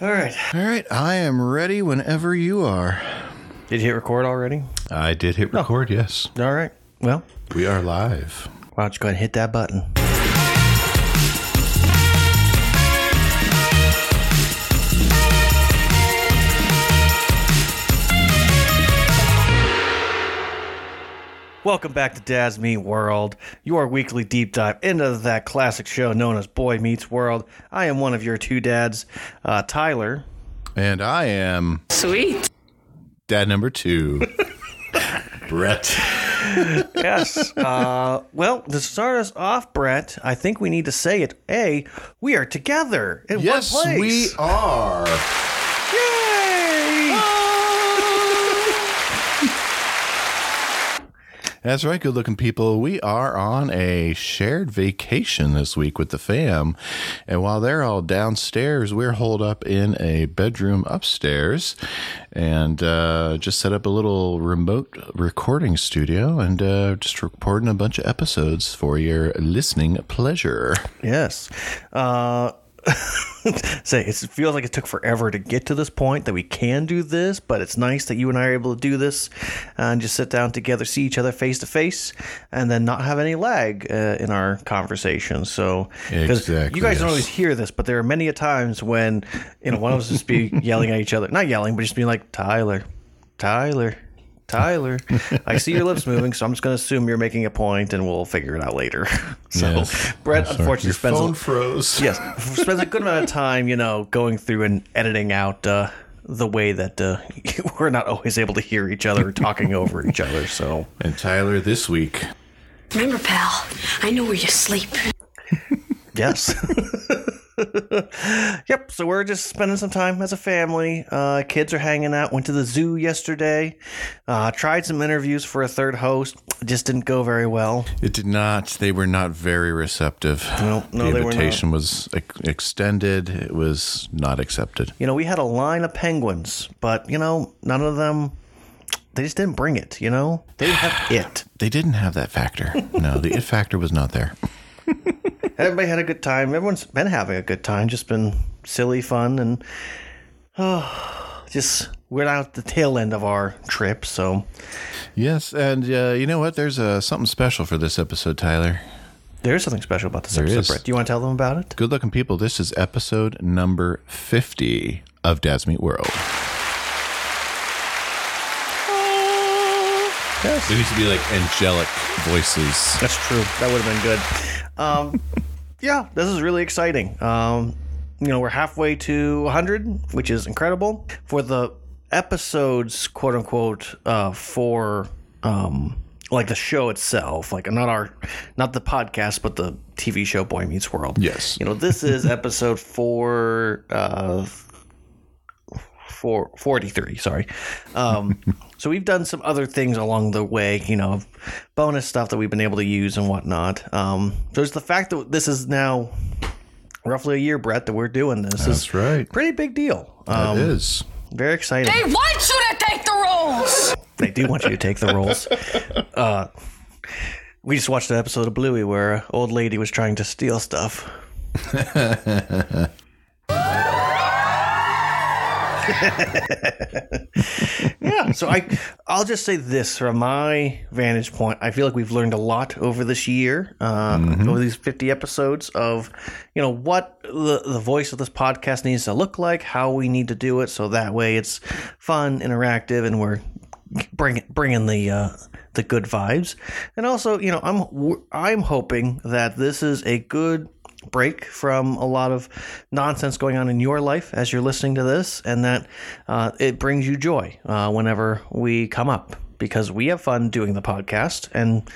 All right. All right, I am ready whenever you are. Did you hit record already? I did hit record, yes. All right. Well, We are live. why don't you go ahead and hit that button? Welcome back to Dad's Meet World, your weekly deep dive into that classic show known as Boy Meets World. I am one of your two dads, uh, Tyler. And I am Sweet. dad number two, Brett. Yes. Uh, well, to start us off, Brett, I think we need to say it. A, we are together in Yes, one place. Yes, we are. That's right, good looking people. We are on a shared vacation this week with the fam. And while they're all downstairs, we're holed up in a bedroom upstairs and uh, just set up a little remote recording studio and uh, just recording a bunch of episodes for your listening pleasure. Yes. Uh, say it feels like it took forever to get to this point that we can do this, but it's nice that you and I are able to do this and just sit down together, see each other face to face, and then not have any lag uh, in our conversation. So, 'cause Exactly, you guys don't always hear this, but there are many a times when you know one of us just be yelling at each other, not yelling, but just being like Tyler, Tyler. Tyler, I see your lips moving, so I'm just going to assume you're making a point, and we'll figure it out later. so, Yes. Brett, Sorry, unfortunately, your spends a, phone froze. yes spends a good amount of time you know going through and editing out uh, the way that uh, we're not always able to hear each other talking over each other so And Tyler, this week, Remember, pal, I know where you sleep. yes yep so we're just spending some time as a family uh, kids are hanging out went to the zoo yesterday uh, tried some interviews for a third host just didn't go very well it did not, they were not very receptive. No, no, the they were not. invitation was ex- extended, it was not accepted. you know we had a line of penguins but you know none of them they just didn't bring it you know they didn't have it They didn't have that factor. No, the it factor was not there. Everybody had a good time. Everyone's been having a good time. Just been silly fun and oh, just we're out the tail end of our trip. So Yes, and uh, you know what? There's uh, something special for this episode, Tyler. there is something special about this There episode. is. Brett. Do you want to tell them about it? Good looking people, this is episode number 50 of Dad's Meet World. Yes. There needs to be like angelic voices. That's true. That would have been good. Um, yeah, this is really exciting. Um, you know, we're halfway to 100, which is incredible for the episodes, quote unquote, uh, for um, like the show itself, like not our, not the podcast, but the TV show Boy Meets World. Yes. You know, this is episode four, uh, four, 43, sorry. Um, so we've done some other things along the way, you know, bonus stuff that we've been able to use and whatnot. Um, so it's the fact that this is now roughly a year, Brett, that we're doing this is That's right. pretty big deal. It Um, is. very exciting. They want you to take the roles. They do want you to take the roles. Uh, we just watched an episode of Bluey where an old lady was trying to steal stuff. yeah, so I I'll just say this from my vantage point. I feel like we've learned a lot over this year, uh, over these fifty episodes of you know what the the voice of this podcast needs to look like, how we need to do it, so that way it's fun, interactive, and we're bring bringing the uh, the good vibes. And also, you know, I'm I'm hoping that this is a good break from a lot of nonsense going on in your life as you're listening to this, and that uh, it brings you joy uh, whenever we come up. Because we have fun doing the podcast, and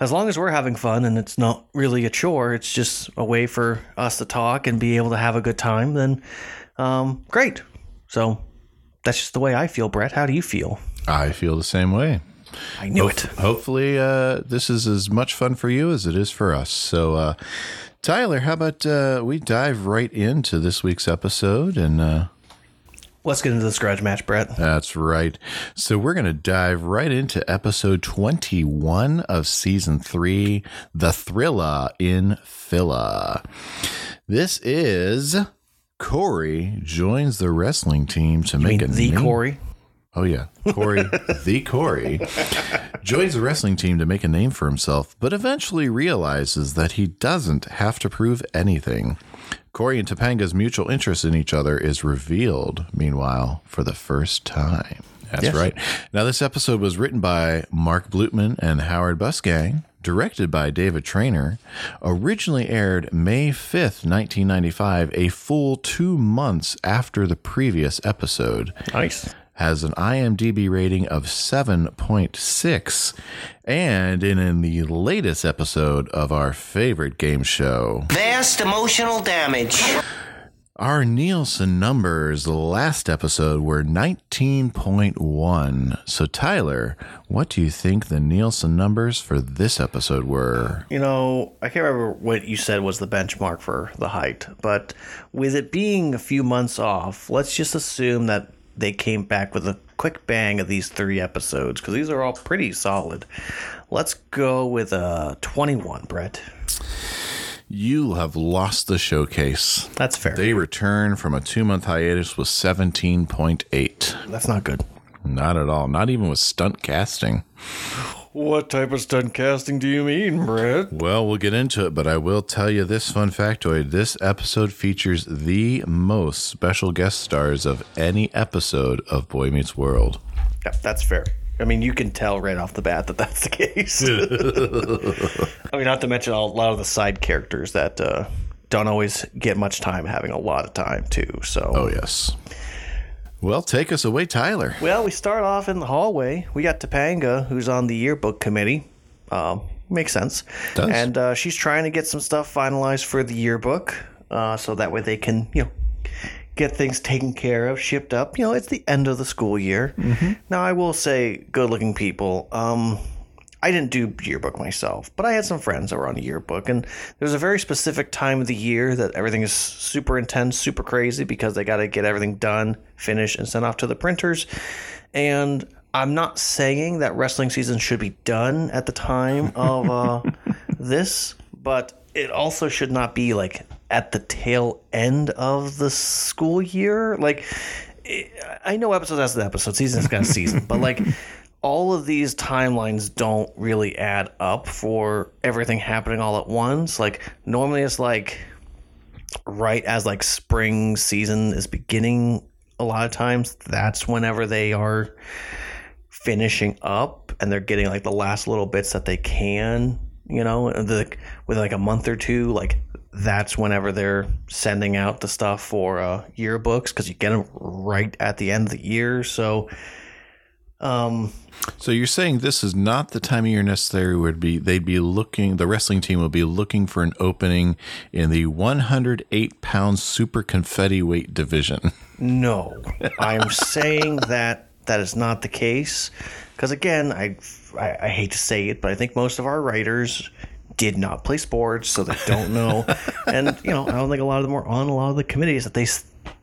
as long as we're having fun and it's not really a chore, it's just a way for us to talk and be able to have a good time, then um, great. So that's just the way I feel, Brett. How do you feel? I feel the same way. I knew it. Hopefully, uh, this is as much fun for you as it is for us. So, uh, Tyler, how about uh, we dive right into this week's episode? And uh, Let's get into this grudge match, Brett. that's right. So, we're going to dive right into episode 21 of season three The Thrilla in Phila. This is Cory joins the wrestling team to I make a the name- Cory. Oh yeah, Cory, the Cory, joins the wrestling team to make a name for himself, but eventually realizes that he doesn't have to prove anything. Cory and Topanga's mutual interest in each other is revealed, meanwhile, for the first time. That's Yes. right. Now, this episode was written by Mark Blutman and Howard Busgang, directed by David Trainer, originally aired May 5th, 1995, a full two months after the previous episode Nice. Has an IMDb rating of 7.6 and in, in the latest episode of our favorite game show. Vast emotional damage. Our Nielsen numbers the last episode were 19.1. So Tyler, what do you think the Nielsen numbers for this episode were? You know, I can't remember what you said was the benchmark for the height, but with it being a few months off, let's just assume that they came back with a quick bang of these three episodes because these are all pretty solid. Let's go with a 21, Brett. You have lost the showcase. That's fair. They return from a two month hiatus with 17.8. That's not good. Not at all. Not even with stunt casting. What type of stunt casting do you mean, Brett? Well, we'll get into it, but I will tell you this fun factoid. This episode features the most special guest stars of any episode of Boy Meets World. Yeah, that's fair. I mean, you can tell right off the bat that that's the case. I mean, not to mention a lot of the side characters that uh, don't always get much time, having a lot of time too. So, Oh, yes. Well, take us away, Tyler. well, we start off in the hallway. We got Topanga, who's on the yearbook committee. Um, makes sense. Does. And uh, she's trying to get some stuff finalized for the yearbook, uh, so that way they can, you know, get things taken care of, shipped up. You know, it's the end of the school year. Now, I will say, good-looking people. Um, I didn't do yearbook myself, but I had some friends that were on yearbook, and there's a very specific time of the year that everything is super intense, super crazy because they got to get everything done, finished, and sent off to the printers. And I'm not saying that wrestling season should be done at the time of uh, this, but it also should not be like at the tail end of the school year. Like, I know episode has an episode, season's got a season, but like all of these timelines don't really add up for everything happening all at once. Like normally it's like right as like spring season is beginning a lot of times that's whenever they are finishing up and they're getting like the last little bits that they can, you know, the, with like a month or two like that's whenever they're sending out the stuff for uh, yearbooks because you get them right at the end of the year. So, um, So you're saying this is not the time of year necessary would be they'd be looking the wrestling team will be looking for an opening in the 108 pound super confetti weight division. no, I'm saying that that is not the case because again, I, I I hate to say it, but I think most of our writers did not play sports, so they don't know, and you know, I don't think a lot of them are on a lot of the committees that they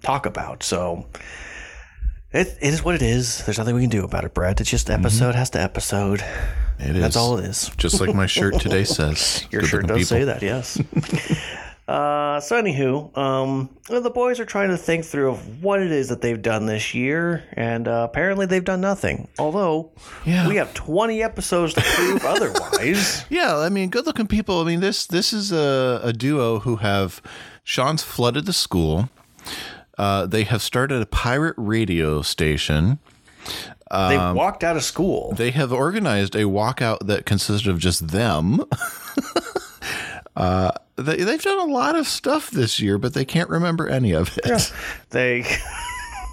talk about. So. It, it is what it is. There's nothing we can do about it, Brett. It's just episode has to episode. It is. That's all it is. Just like my shirt today says. Your shirt does say that, yes. uh, so, anywho, um, the boys are trying to think through of what it is that they've done this year, and uh, apparently they've done nothing. Although Yeah. we have 20 episodes to prove otherwise. Yeah, I mean, good looking people. I mean, this this is a, a duo who have Shawn's flooded the school. Uh, they have started a pirate radio station. they walked out of school. They have organized a walkout that consisted of just them. uh, they, they've done a lot of stuff this year, but they can't remember any of it. They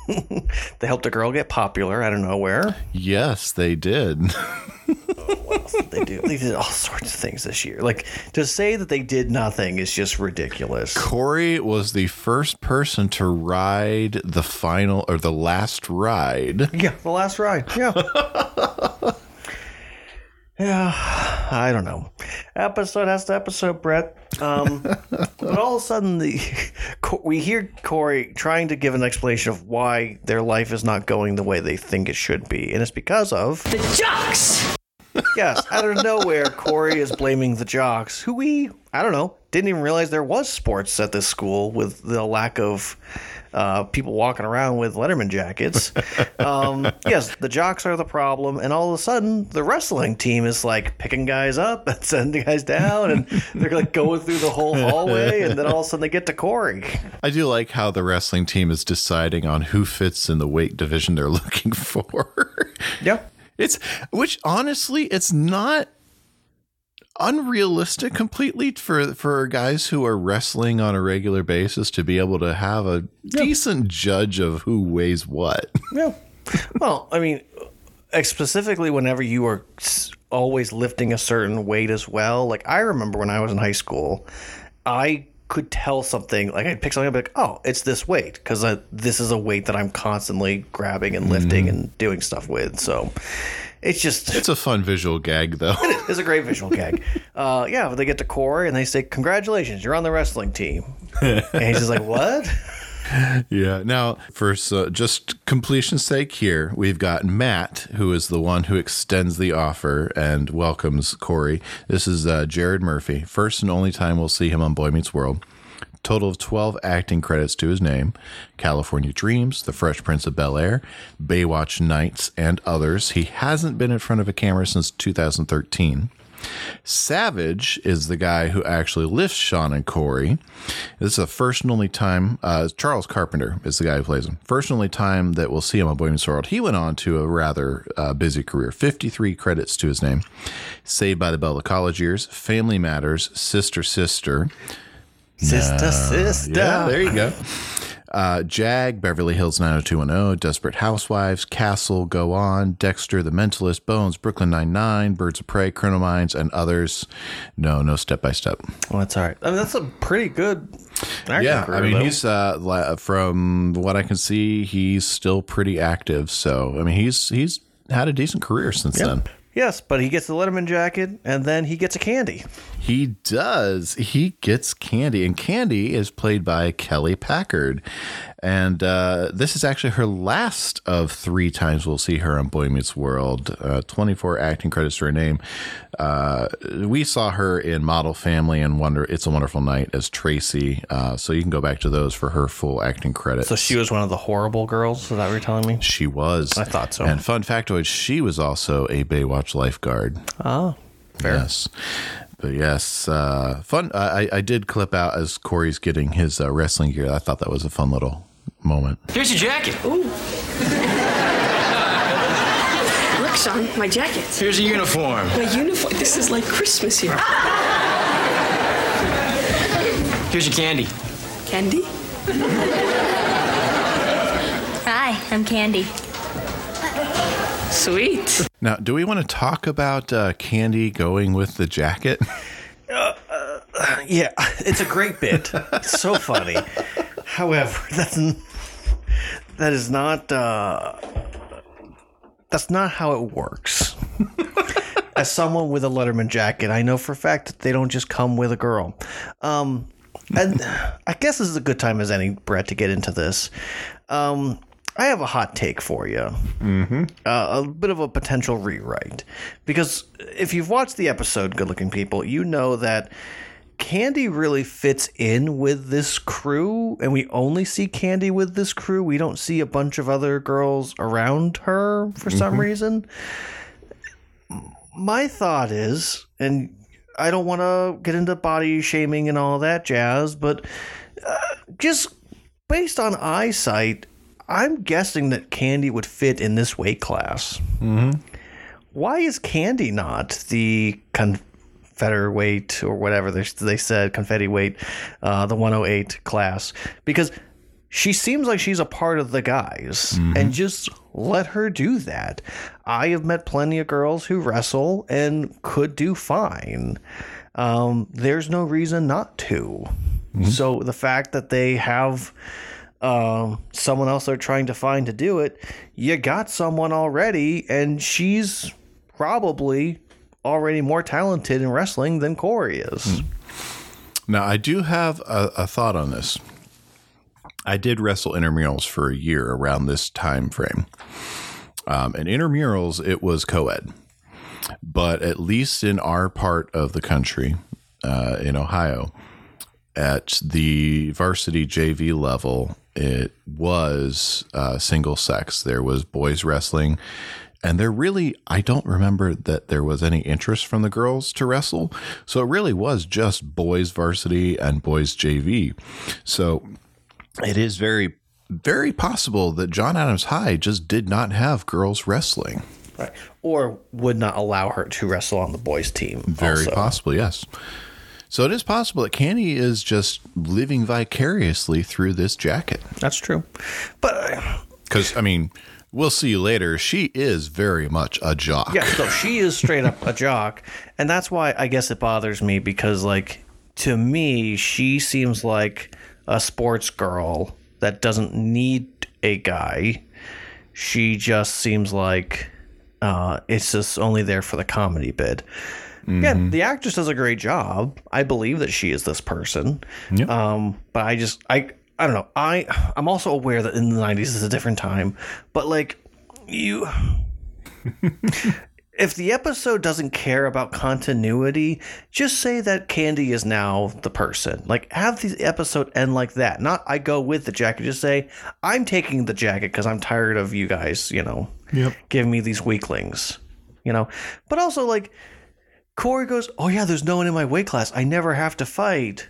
they helped a girl get popular out of nowhere. Yes, they did. They do. They did all sorts of things this year. Like to say that they did nothing is just ridiculous. Cory was the first person to ride the final or the last ride. Yeah, the last ride. Yeah. yeah, I don't know. Episode has to episode, Brett. Um, but all of a sudden, the we hear Cory trying to give an explanation of why their life is not going the way they think it should be, and it's because of The jocks! Yes, out of nowhere, Cory is blaming the jocks, who we, I don't know, didn't even realize there was sports at this school with the lack of uh, people walking around with Letterman jackets. Um, yes, the jocks are the problem, and all of a sudden, the wrestling team is like picking guys up and sending guys down, and they're like going through the whole hallway, and then all of a sudden they get to Cory. I do like how the wrestling team is deciding on who fits in the weight division they're looking for. Yeah. It's which honestly, it's not unrealistic completely for for guys who are wrestling on a regular basis to be able to have a decent judge of who weighs what. Yeah. Well, I mean, uh, specifically whenever you are always lifting a certain weight as well. Like I remember when I was in high school, I could tell something like I'd pick something up like, oh, it's this weight because this is a weight that I'm constantly grabbing and lifting and doing stuff with. So it's just It's a fun visual gag though. it's a great visual gag. Uh, yeah, they get to Cory and they say, "Congratulations, you're on the wrestling team." and he's just like, "What?" Yeah. Now, for so just completion's sake, here we've got Matt, who is the one who extends the offer and welcomes Cory. This is uh, Jared Murphy. First and only time we'll see him on Boy Meets World. Total of 12 acting credits to his name California Dreams, The Fresh Prince of Bel Air, Baywatch Nights, and others. He hasn't been in front of a camera since 2013. Savage is the guy who actually lifts Shawn and Cory. This is the first and only time. Uh, Charles Carpenter is the guy who plays him. First and only time that we'll see him on Boy Meets World. He went on to a rather uh, busy career. Fifty-three credits to his name. Saved by the Bell, the College Years, Family Matters, Sister Sister. Sister, sister. Yeah, there you go. Uh, Jag, Beverly Hills 90210, Desperate Housewives, Castle, Go On, Dexter, The Mentalist, Bones, Brooklyn Nine-Nine, Birds of Prey, Criminal Minds, and others. No, no step by step. Well, that's all right. I mean, that's a pretty good. Yeah, career, I mean, though. he's uh, from what I can see, he's still pretty active. So, I mean, he's he's had a decent career since then. Yes, but he gets the Letterman jacket and then he gets a candy. He does. He gets Candy, and Candy is played by Kelly Packard. And uh, this is actually her last of three times we'll see her on Boy Meets World. Uh, 24 acting credits to her name. Uh, we saw her in Model Family and Wonder. It's a Wonderful Night as Tracy. Uh, so you can go back to those for her full acting credits. So she was one of the horrible girls. Is that what you're telling me? She was. I thought so. And fun factoid, she was also a Baywatch lifeguard. Oh, fair. Yes. But yes, uh, fun. I, I did clip out as Cory's getting his uh, wrestling gear. I thought that was a fun little moment. Here's your jacket. Ooh. Look, son, my jacket. Here's a uniform. My uniform. This is like Christmas here. Here's your candy. Candy? Hi, I'm Candy. Sweet. Now, do we want to talk about uh, Candy going with the jacket? Yeah, it's a great bit. It's so funny. However, that's that is not uh, that's not how it works. As someone with a Letterman jacket, I know for a fact that they don't just come with a girl. Um, and I guess this is a good time as any, Brett, to get into this. Um, I have a hot take for you. Mm-hmm. Uh, a bit of a potential rewrite. Because if you've watched the episode, Good Looking People, you know that Candy really fits in with this crew, and we only see Candy with this crew. We don't see a bunch of other girls around her for some reason. My thought is, and I don't want to get into body shaming and all that jazz, but uh, just based on eyesight, I'm guessing that Candy would fit in this weight class. Why is Candy not the Confederate weight or whatever they, they said, confetti weight, uh, the 108 class? Because she seems like she's a part of the guys, and just let her do that. I have met plenty of girls who wrestle and could do fine. Um, there's no reason not to. So the fact that they have um, someone else they're trying to find to do it, you got someone already, and she's probably already more talented in wrestling than Cory is. Now, I do have a, a thought on this. I did wrestle intramurals for a year around this time frame. Um, and intramurals, it was co ed. but at least in our part of the country, uh, in Ohio, at the varsity JV level, it was uh, single sex. There was boys wrestling. And there really, I don't remember that there was any interest from the girls to wrestle. So it really was just boys varsity and boys JV. So it is very, very possible that John Adams High just did not have girls wrestling. Right. Or would not allow her to wrestle on the boys' team. Very also. possible, yes. So it is possible that Candy is just living vicariously through this jacket. That's true. But uh, Because, I mean, we'll see you later. She is very much a jock. yeah, so she is straight up a jock. And that's why I guess it bothers me because, like, to me, she seems like a sports girl that doesn't need a guy. She just seems like uh, it's just only there for the comedy bit. Yeah, the actress does a great job. I believe that she is this person. Yep. Um, but I just I I don't know. I I'm also aware that in the 90s is a different time. But like you if the episode doesn't care about continuity, just say that Candy is now the person. Like, have the episode end like that. Not I go with the jacket. Just say I'm taking the jacket because I'm tired of you guys. You know, Yep. giving me these weaklings. You know, but also like Cory goes, "Oh yeah, there's no one in my weight class. I never have to fight."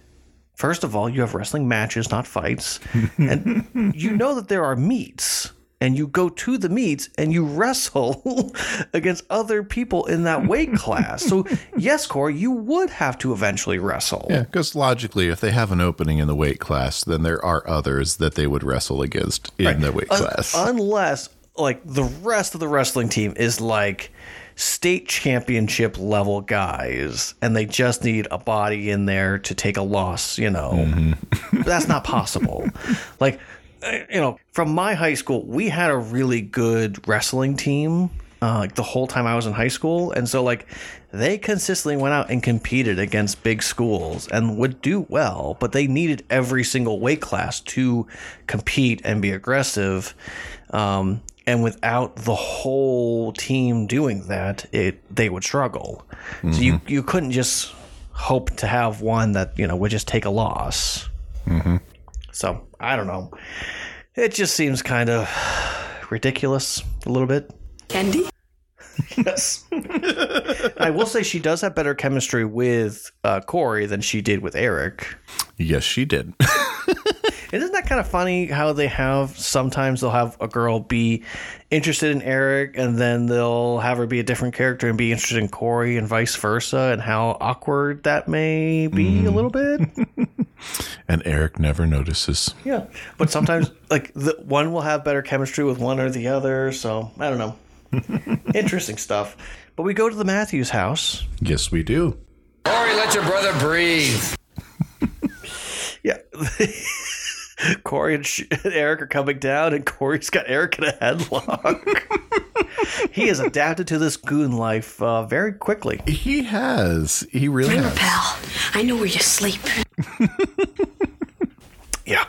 First of all, you have wrestling matches, not fights, and you know that there are meets and you go to the meets and you wrestle against other people in that weight class. So, yes, Cory, you would have to eventually wrestle. Yeah, because logically, if they have an opening in the weight class, then there are others that they would wrestle against in the weight Un- class. unless, like, the rest of the wrestling team is like state championship level guys and they just need a body in there to take a loss, you know. Mm-hmm. That's not possible. like, uh, you know, from my high school, we had a really good wrestling team. Uh, like the whole time I was in high school, and so like they consistently went out and competed against big schools and would do well, but they needed every single weight class to compete and be aggressive. Um, and without the whole team doing that, it they would struggle. So you mm-hmm. you couldn't just hope to have one that you know would just take a loss. Mm-hmm. So I don't know. It just seems kind of ridiculous a little bit. Candy? Yes. I will say she does have better chemistry with uh, Cory than she did with Eric. yes, she did. Isn't that kind of funny how they have sometimes they'll have a girl be interested in Eric and then they'll have her be a different character and be interested in Cory and vice versa and how awkward that may be a little bit? and Eric never notices. Yeah. But sometimes like the one will have better chemistry with one or the other, so I don't know. Interesting stuff. But we go to the Matthews house. Yes, we do. Cory, let your brother breathe. Yeah. Cory and, Sh- and Eric are coming down, and Cory's got Eric in a headlock. he has adapted to this goon life uh, very quickly. He has. He really Remember, has. pal, I know where you sleep. Yeah.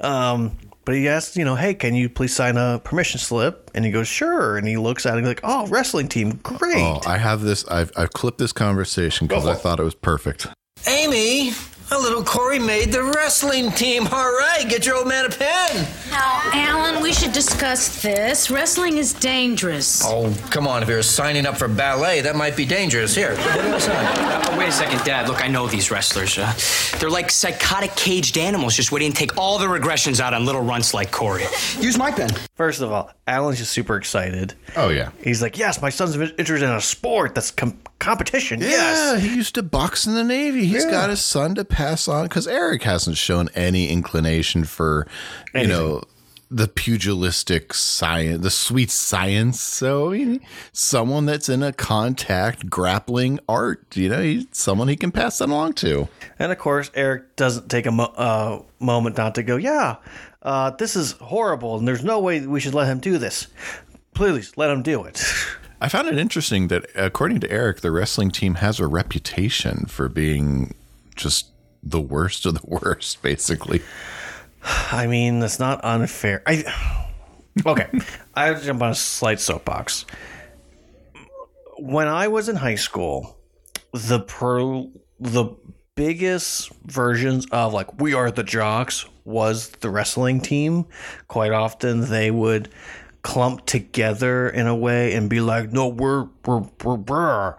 Um, but he asks, you know, hey, can you please sign a permission slip? And he goes, sure. And he looks at it and like, oh, wrestling team, great. Oh, I have this. I've, I've clipped this conversation because I thought it was perfect. Amy, a little Cory made the wrestling team. All right, get your old man a pen. Now, Alan, we should discuss this. Wrestling is dangerous. Oh, come on. If you're signing up for ballet, that might be dangerous. Here, what do I sign? Uh, wait a second, Dad. Look, I know these wrestlers. Uh, they're like psychotic caged animals just waiting to take all the regressions out on little runts like Cory. Use my pen. First of all, Alan's just super excited. Oh yeah. He's like, yes, my son's interested in a sport that's com- competition. Yeah, Yes. he used to box in the Navy. He's got his son to pass on because Eric hasn't shown any inclination for, you know, the pugilistic science, the sweet science. So, I mean, someone that's in a contact grappling art, you know, he's someone he can pass that along to. And of course, Eric doesn't take a mo- uh, moment not to go, yeah, uh, this is horrible, and there's no way we should let him do this. Please let him do it. I found it interesting that, according to Eric, the wrestling team has a reputation for being just the worst of the worst, basically. I mean, that's not unfair. I okay. I have to jump on a slight soapbox. when I was in high school, the pro the biggest versions of like we are the jocks was the wrestling team. Quite often they would clump together in a way and be like, "No, we're we're we're." we're.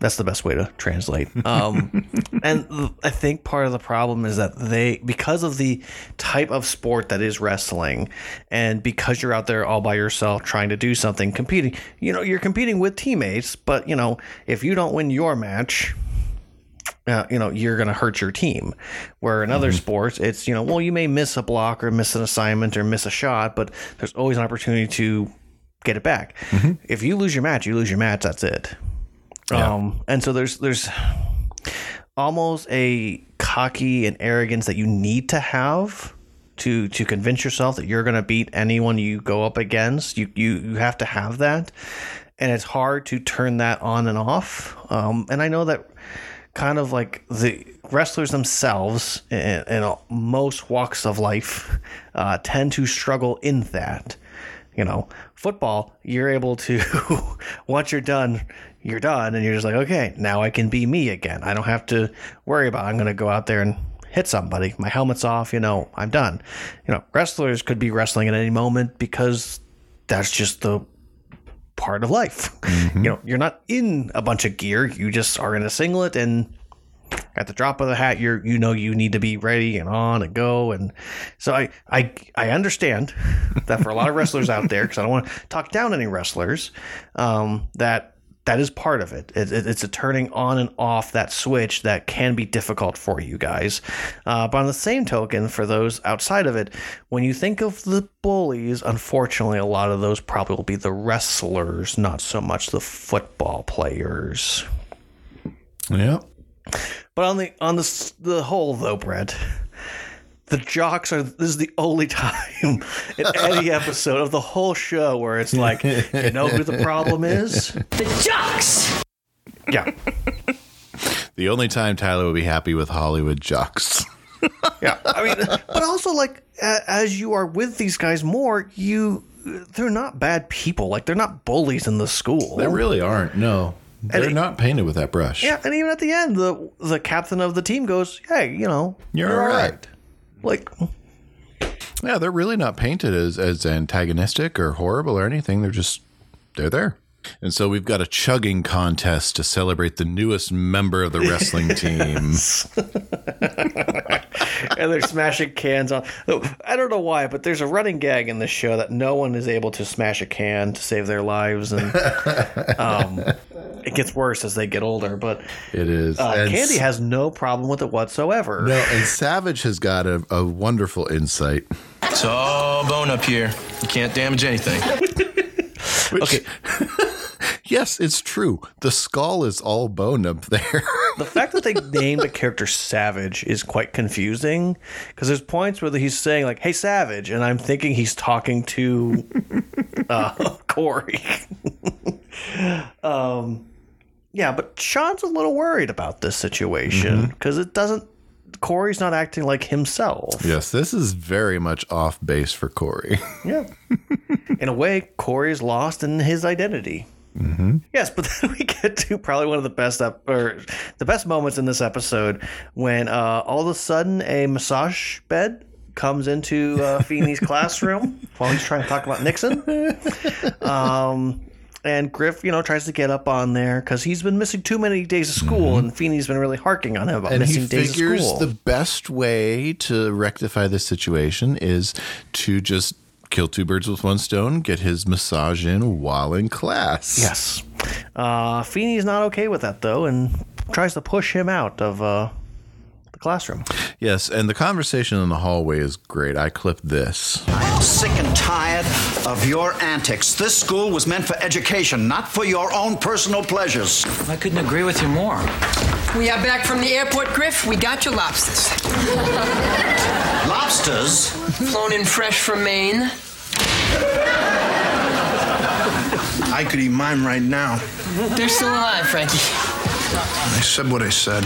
That's the best way to translate. Um, and I think part of the problem is that they, because of the type of sport that is wrestling, and because you're out there all by yourself trying to do something, competing, you know, you're competing with teammates, but, you know, if you don't win your match, uh, you know you're going to hurt your team. Where in other sports it's you know well you may miss a block or miss an assignment or miss a shot but there's always an opportunity to get it back. If you lose your match you lose your match that's it um and so there's there's almost a cocky and arrogance that you need to have to to convince yourself that you're going to beat anyone you go up against. You you you have to have that. And it's hard to turn that on and off. Um and i know that kind of like the wrestlers themselves in, in most walks of life uh, tend to struggle in that. You know, football, you're able to, once you're done, you're done, and you're just like, okay, now I can be me again. I don't have to worry about, I'm going to go out there and hit somebody. My helmet's off, you know, I'm done. You know, wrestlers could be wrestling at any moment because that's just the part of life. You know, you're not in a bunch of gear. You just are in a singlet and at the drop of the hat you're you know you need to be ready and on and go and so I I I understand that for a lot of wrestlers out there because I don't want to talk down any wrestlers um, that that is part of it. It, it. It's a turning on and off that switch that can be difficult for you guys. Uh, but on the same token, for those outside of it, when you think of the bullies, unfortunately, a lot of those probably will be the wrestlers, not so much the football players. Yeah. But on the on the the whole though, Brett, the jocks are. This is the only time in any episode of the whole show where it's like, you know who the problem is? The jocks! Yeah, The only time Tyler will be happy with Hollywood jocks. yeah. I mean, but also like as you are with these guys more, you they're not bad people. Like they're not bullies in the school. They really aren't. No. They're it- not painted with that brush. Yeah, and even at the end, the the captain of the team goes, "Hey, you know, You're all all right." right. Like, Yeah, they're really not painted as, as antagonistic or horrible or anything. They're just, they're there. And so we've got a chugging contest to celebrate the newest member of the wrestling team. and they're smashing cans on. I don't know why, but there's a running gag in this show that no one is able to smash a can to save their lives, and um, it gets worse as they get older. But It is. uh, And Candy has no problem with it whatsoever. No, and Savage has got a, a wonderful insight. It's all bone up here. You can't damage anything. Okay, Yes, it's true. The skull is all bone up there. the fact that they named the character Savage is quite confusing because there's points where he's saying like, "Hey, Savage," and I'm thinking he's talking to uh, Cory. um, yeah, but Shawn's a little worried about this situation because it doesn't. Cory's not acting like himself. yes, this is very much off base for Cory. Yeah. in a way, Cory's lost in his identity. Mm-hmm. Yes, but then we get to probably one of the best up or the best moments in this episode when uh, all of a sudden a massage bed comes into uh, Feeny's classroom while he's trying to talk about Nixon. Um, and Griff, you know, tries to get up on there because he's been missing too many days of school, and Feeny's been really harking on him about and missing days of school. figures the best way to rectify this situation is to just kill two birds with one stone, get his massage in while in class. Yes. Uh, Feeny's not okay with that, though, and tries to push him out of uh, classroom. Yes, and the conversation in the hallway is great. I clipped this. I'm sick and tired of your antics. This school was meant for education, not for your own personal pleasures. I couldn't agree with you more. We are back from the airport, Griff. We got your lobsters. Lobsters? Flown in fresh from Maine. I could eat mine right now. They're still alive, Frankie. I said what I said.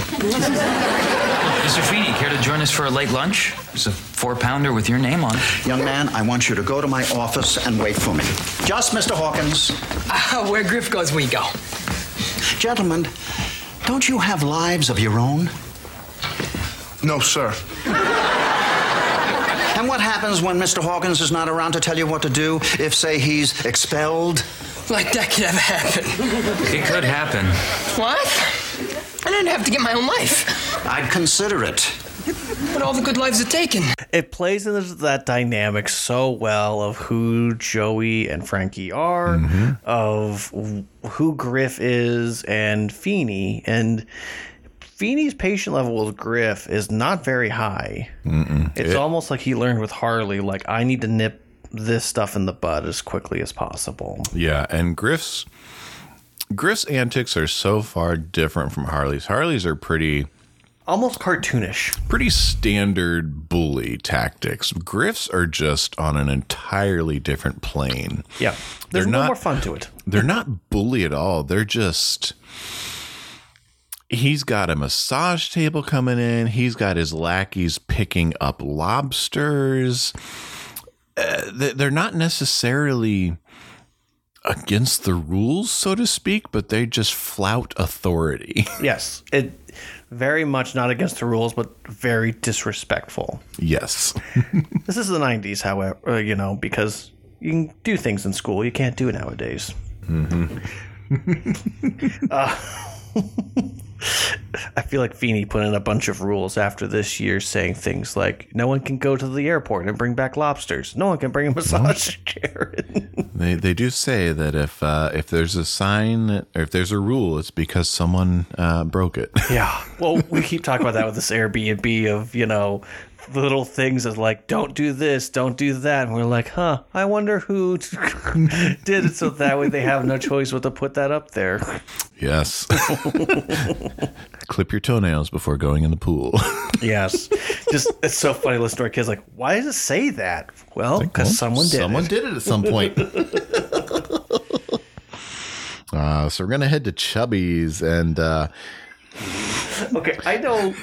Mr. Feeny, care to join us for a late lunch? It's a four pounder with your name on it. Young man, I want you to go to my office and wait for me. Just Mr. Hawkins. Uh, where Griff goes, we go. Gentlemen, don't you have lives of your own? No, sir. And what happens when Mr. Hawkins is not around to tell you what to do if, say, he's expelled? Like that could ever happen. It could happen. What? I didn't have to get my own life. I'd consider it. But all the good lives are taken. It plays into that dynamic so well of who Joey and Frankie are, mm-hmm. of who Griff is, and Feeny. And Feeny's patient level with Griff is not very high. It's It- almost like he learned with Harley, like, I need to nip this stuff in the bud as quickly as possible. Yeah, and Griff's Griff's antics are so far different from Harley's. Harley's are pretty Almost cartoonish. pretty standard bully tactics. Griff's are just on an entirely different plane. Yeah. They're There's a not- more fun to it. They're not bully at all. They're just he's got a massage table coming in. He's got his lackeys picking up lobsters. Uh, they- they're not necessarily against the rules, so to speak, but they just flout authority. Yes. It very much not against the rules, but very disrespectful. yes. This is the 90s, however, uh, you know, because you can do things in school you can't do nowadays. uh, I feel like Feeny put in a bunch of rules after this year saying things like no one can go to the airport and bring back lobsters. No one can bring a massage chair. in." They they do say that if uh, if there's a sign or if there's a rule, it's because someone uh, broke it. yeah. Well, we keep talking about that with this Airbnb of, you know, little things of like, don't do this, don't do that. And we're like, huh, I wonder who did it so that way they have no choice but to put that up there. Yes. Clip your toenails before going in the pool. Yes. Just, it's so funny listening to our kids like, why does it say that? Well, because someone did Someone it. did it at some point. uh, so we're gonna head to Chubby's and uh, Okay, I know,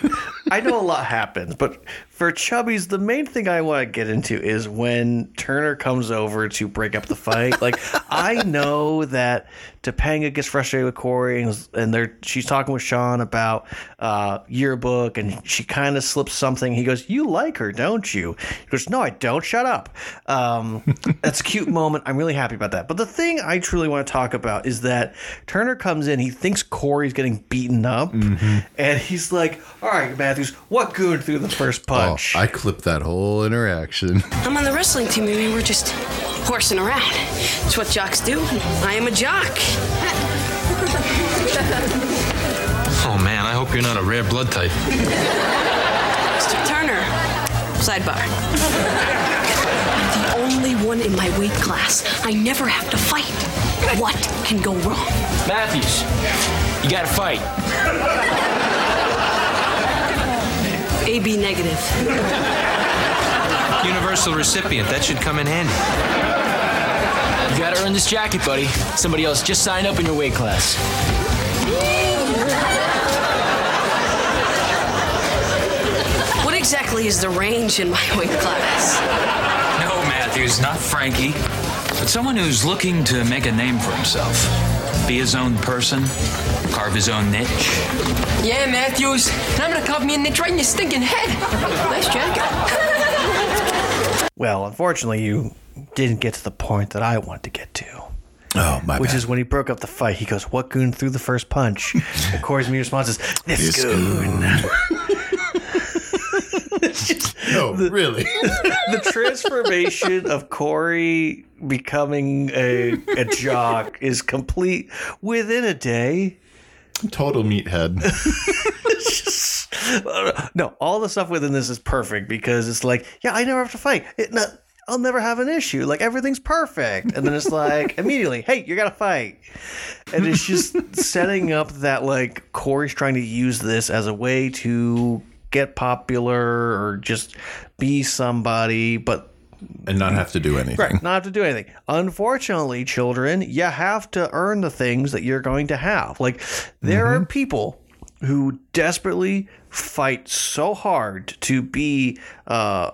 I know a lot happens, but for Chubby's, the main thing I want to get into is when Turner comes over to break up the fight. Like, I know that Topanga gets frustrated with Cory, and, and they're she's talking with Shawn about uh, yearbook, and she kind of slips something. He goes, "You like her, don't you?" He goes, "No, I don't. Shut up." Um, that's a cute moment. I'm really happy about that. But the thing I truly want to talk about is that Turner comes in. He thinks Cory's getting beaten up, and he's like, "All right, Matthews, what good through the first oh, punch?" I clipped that whole interaction. I'm on the wrestling team. I mean, we're just horsing around. It's what jocks do. I am a jock. Oh man, I hope you're not a rare blood type. Mr. Turner, sidebar. I'm the only one in my weight class. I never have to fight. What can go wrong? Matthews, you gotta fight. AB negative. Universal recipient. That should come in handy. You gotta earn this jacket, buddy. Somebody else just signed up in your weight class. What exactly is the range in my weight class? No, Matthews, not Frankie, but someone who's looking to make a name for himself. Be his own person, carve his own niche. Yeah, Matthews. And I'm gonna carve me a niche right in your stinking head. Nice jacket. well, unfortunately, you didn't get to the point that I want to get to. Oh, my Which bad. is when he broke up the fight. He goes, "What goon threw the first punch?" and Cory's immediate response is, "This, This goon." Oh, no, really. the transformation of Cory becoming a, a jock is complete within a day. Total meathead. no, all the stuff within this is perfect because it's like, yeah, I never have to fight. It, I'll never have an issue. Like everything's perfect, and then it's like immediately, hey, you gotta fight, and it's just setting up that like Cory's trying to use this as a way to get popular or just be somebody, but and not have to do anything. Right, not have to do anything. Unfortunately, children, you have to earn the things that you're going to have. Like, there are people who desperately fight so hard to be uh,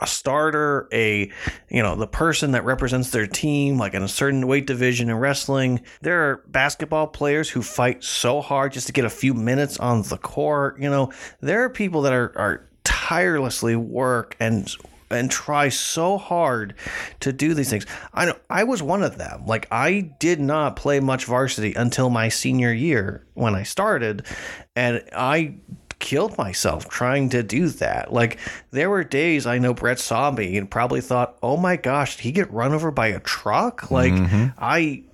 a starter, a you know the person that represents their team, like in a certain weight division in wrestling. There are basketball players who fight so hard just to get a few minutes on the court. You know, there are people that are are tirelessly work and and try so hard to do these things. I know I was one of them. Like I did not play much varsity until my senior year when I started, and I killed myself trying to do that. Like there were days I know Brett saw me and probably thought, "Oh my gosh, did he get run over by a truck?" Like I,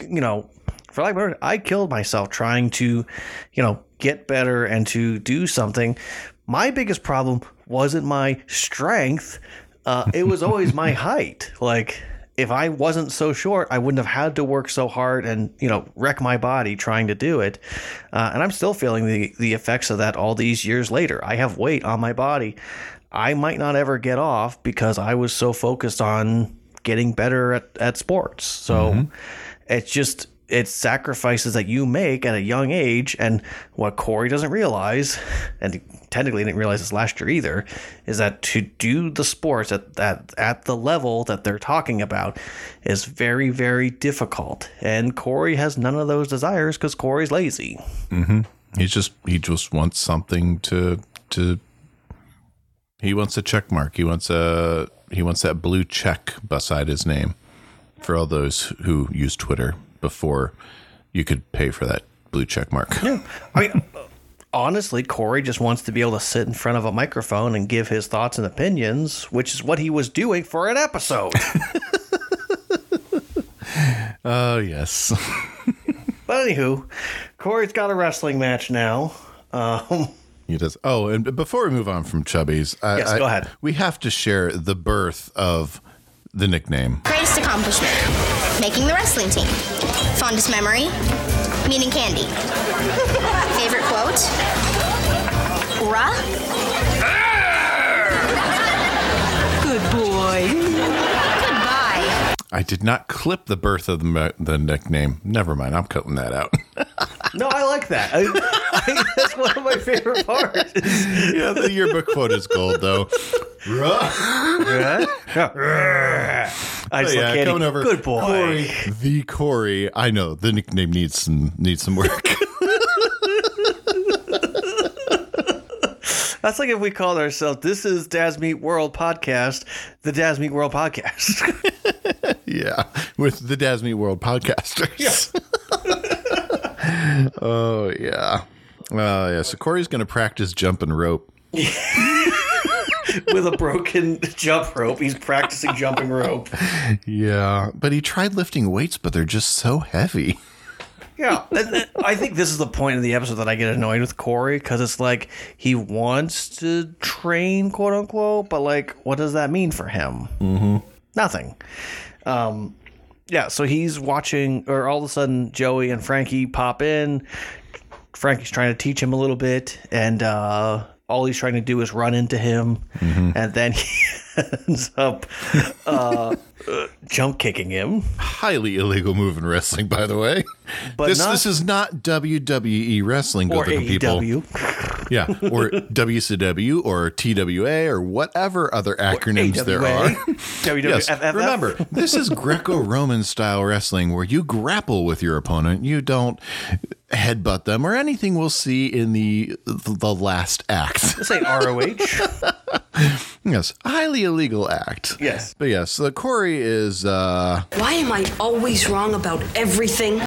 you know, for like I killed myself trying to, you know, get better and to do something. My biggest problem wasn't my strength. Uh, it was always my height. Like if I wasn't so short, I wouldn't have had to work so hard and you know wreck my body trying to do it. Uh, and I'm still feeling the the effects of that all these years later. I have weight on my body. I might not ever get off because I was so focused on getting better at, at sports. So it's just it's sacrifices that you make at a young age and what Cory doesn't realize and technically didn't realize this last year either is that to do the sports at that at the level that they're talking about is very very difficult and Cory has none of those desires because Cory's lazy Mm-hmm. He's just he just wants something to to. He wants a check mark. He wants a he wants that blue check beside his name for all those who use Twitter before you could pay for that blue check mark. Yeah. I mean, honestly, Cory just wants to be able to sit in front of a microphone and give his thoughts and opinions, which is what he was doing for an episode. Oh yes. but anywho, Cory's got a wrestling match now. Um, He does. Oh, and before we move on from Chubby's, I, Yes, I- go ahead. We have to share the birth of the nickname. Greatest accomplishment making the wrestling team. Fondest memory meeting Candy. Favorite quote? Rah? Good boy. Goodbye. I did not clip the birth of the, the nickname. Never mind. I'm cutting that out. no, I like that. I, I, that's one of my favorite parts. yeah, the yearbook quote is gold, though. I But just oh, yeah, look coming over. Good boy. Cory, the Cory. I know the nickname needs some needs some work. That's like if we called ourselves, this is Dads Meet World Podcast, the Dads Meet World Podcast. yeah, with the Dads Meet World podcasters. oh yeah. Oh yeah. So Cory's going to practice jumping rope. With a broken jump rope. He's practicing jumping rope. Yeah, but he tried lifting weights, but they're just so heavy. Yeah, and- and I think this is the point of the episode that I get annoyed with Cory because it's like he wants to train, quote unquote, but like, what does that mean for him? Mm-hmm. Nothing. Um, yeah, so he's watching, or all of a sudden, Joey and Frankie pop in. Frankie's trying to teach him a little bit, and uh, all he's trying to do is run into him, and then he ends up uh, uh, jump kicking him. Highly illegal move in wrestling, by the way. But this not- this is not WWE wrestling, Or looking people. AEW. Yeah, or WCW or TWA or whatever other acronyms there are. Yes, remember, this is Greco-Roman style wrestling where you grapple with your opponent. You don't headbutt them or anything we'll see in the the last act. This ain't ROH. yes, highly illegal act. Yes. But yes, so Cory is uh Why am I always wrong about everything?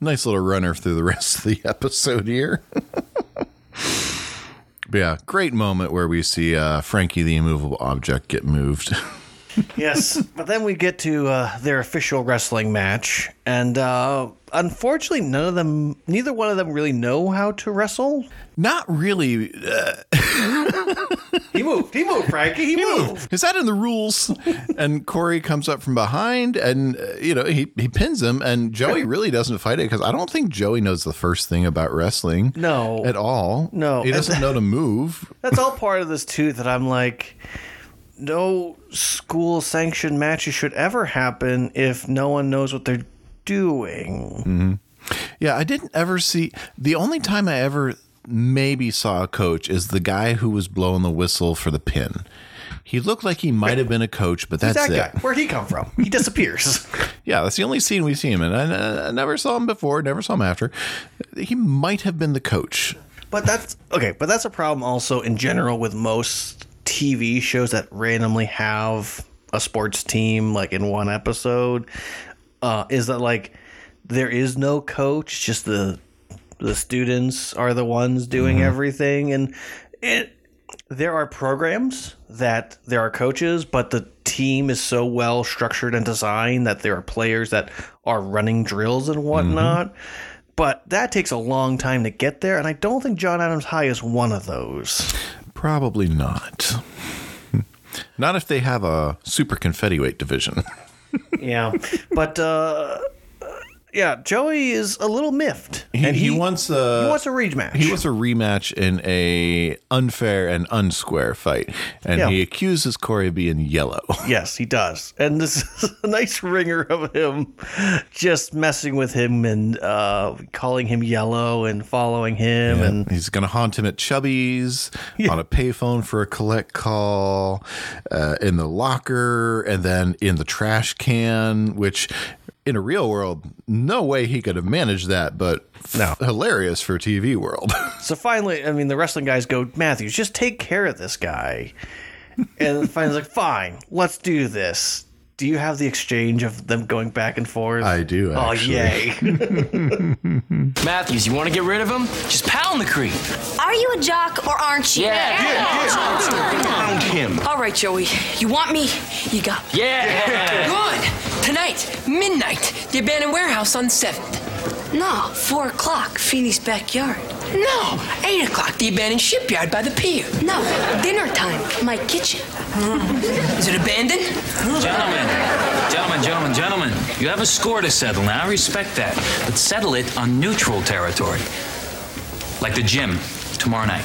nice little runner through the rest of the episode here. But yeah, great moment where we see uh, Frankie the immovable object get moved. yes, but then we get to uh, their official wrestling match, and uh, unfortunately, none of them, neither one of them, really know how to wrestle. Not really. Uh, he moved. He moved, Frankie. He, moved. Is that in the rules? and Cory comes up from behind, and uh, you know he he pins him, and Joey really doesn't fight it because I don't think Joey knows the first thing about wrestling. No. at all. No. he doesn't know to move. That's all part of this too. That I'm like, no school sanctioned matches should ever happen if no one knows what they're doing. hmm Yeah, I didn't ever see. The only time I ever maybe saw a coach is the guy who was blowing the whistle for the pin. He looked like he might have been a coach, but that's that it. guy? Where'd he come from? He disappears. Yeah, that's the only scene we see him in. I, I never saw him before, never saw him after. He might have been the coach. But that's okay. But that's a problem also in general with most TV shows that randomly have a sports team like in one episode. Uh, is that like there is no coach, just the the students are the ones doing everything, and it. There are programs that there are coaches, but the team is so well structured and designed that there are players that are running drills and whatnot. But that takes a long time to get there, and I don't think John Adams High is one of those. Probably not. Not if they have a super confetti weight division. Yeah, but uh, yeah, Joey is a little miffed, He, and he, wants a he wants a rematch. He wants a rematch in a unfair and unsquare fight, and Yeah. he accuses Cory of being yellow. Yes, he does. And this is a nice ringer of him just messing with him and uh, calling him yellow and following him. And He's going to haunt him at Chubby's on a payphone for a collect call, uh, in the locker, and then in the trash can, which in a real world, no way he could have managed that, but No. hilarious for TV world. so finally, I mean, the wrestling guys go, Matthews, just take care of this guy. And finally, like, fine, let's do this. Do you have the exchange of them going back and forth? I do, Oh, yay. Matthews, you want to get rid of him? Just pound the creep. Are you a jock or aren't you? Yeah. Pound him. All right, Joey. You want me? You got me. Yeah. Good. Tonight, midnight, the abandoned warehouse on 7th. No, four o'clock, Feeny's backyard. No, 8 o'clock, the abandoned shipyard by the pier. No, dinner time, my kitchen. Is it abandoned? Gentlemen, gentlemen, gentlemen, gentlemen, you have a score to settle now. I respect that. But settle it on neutral territory. Like the gym tomorrow night.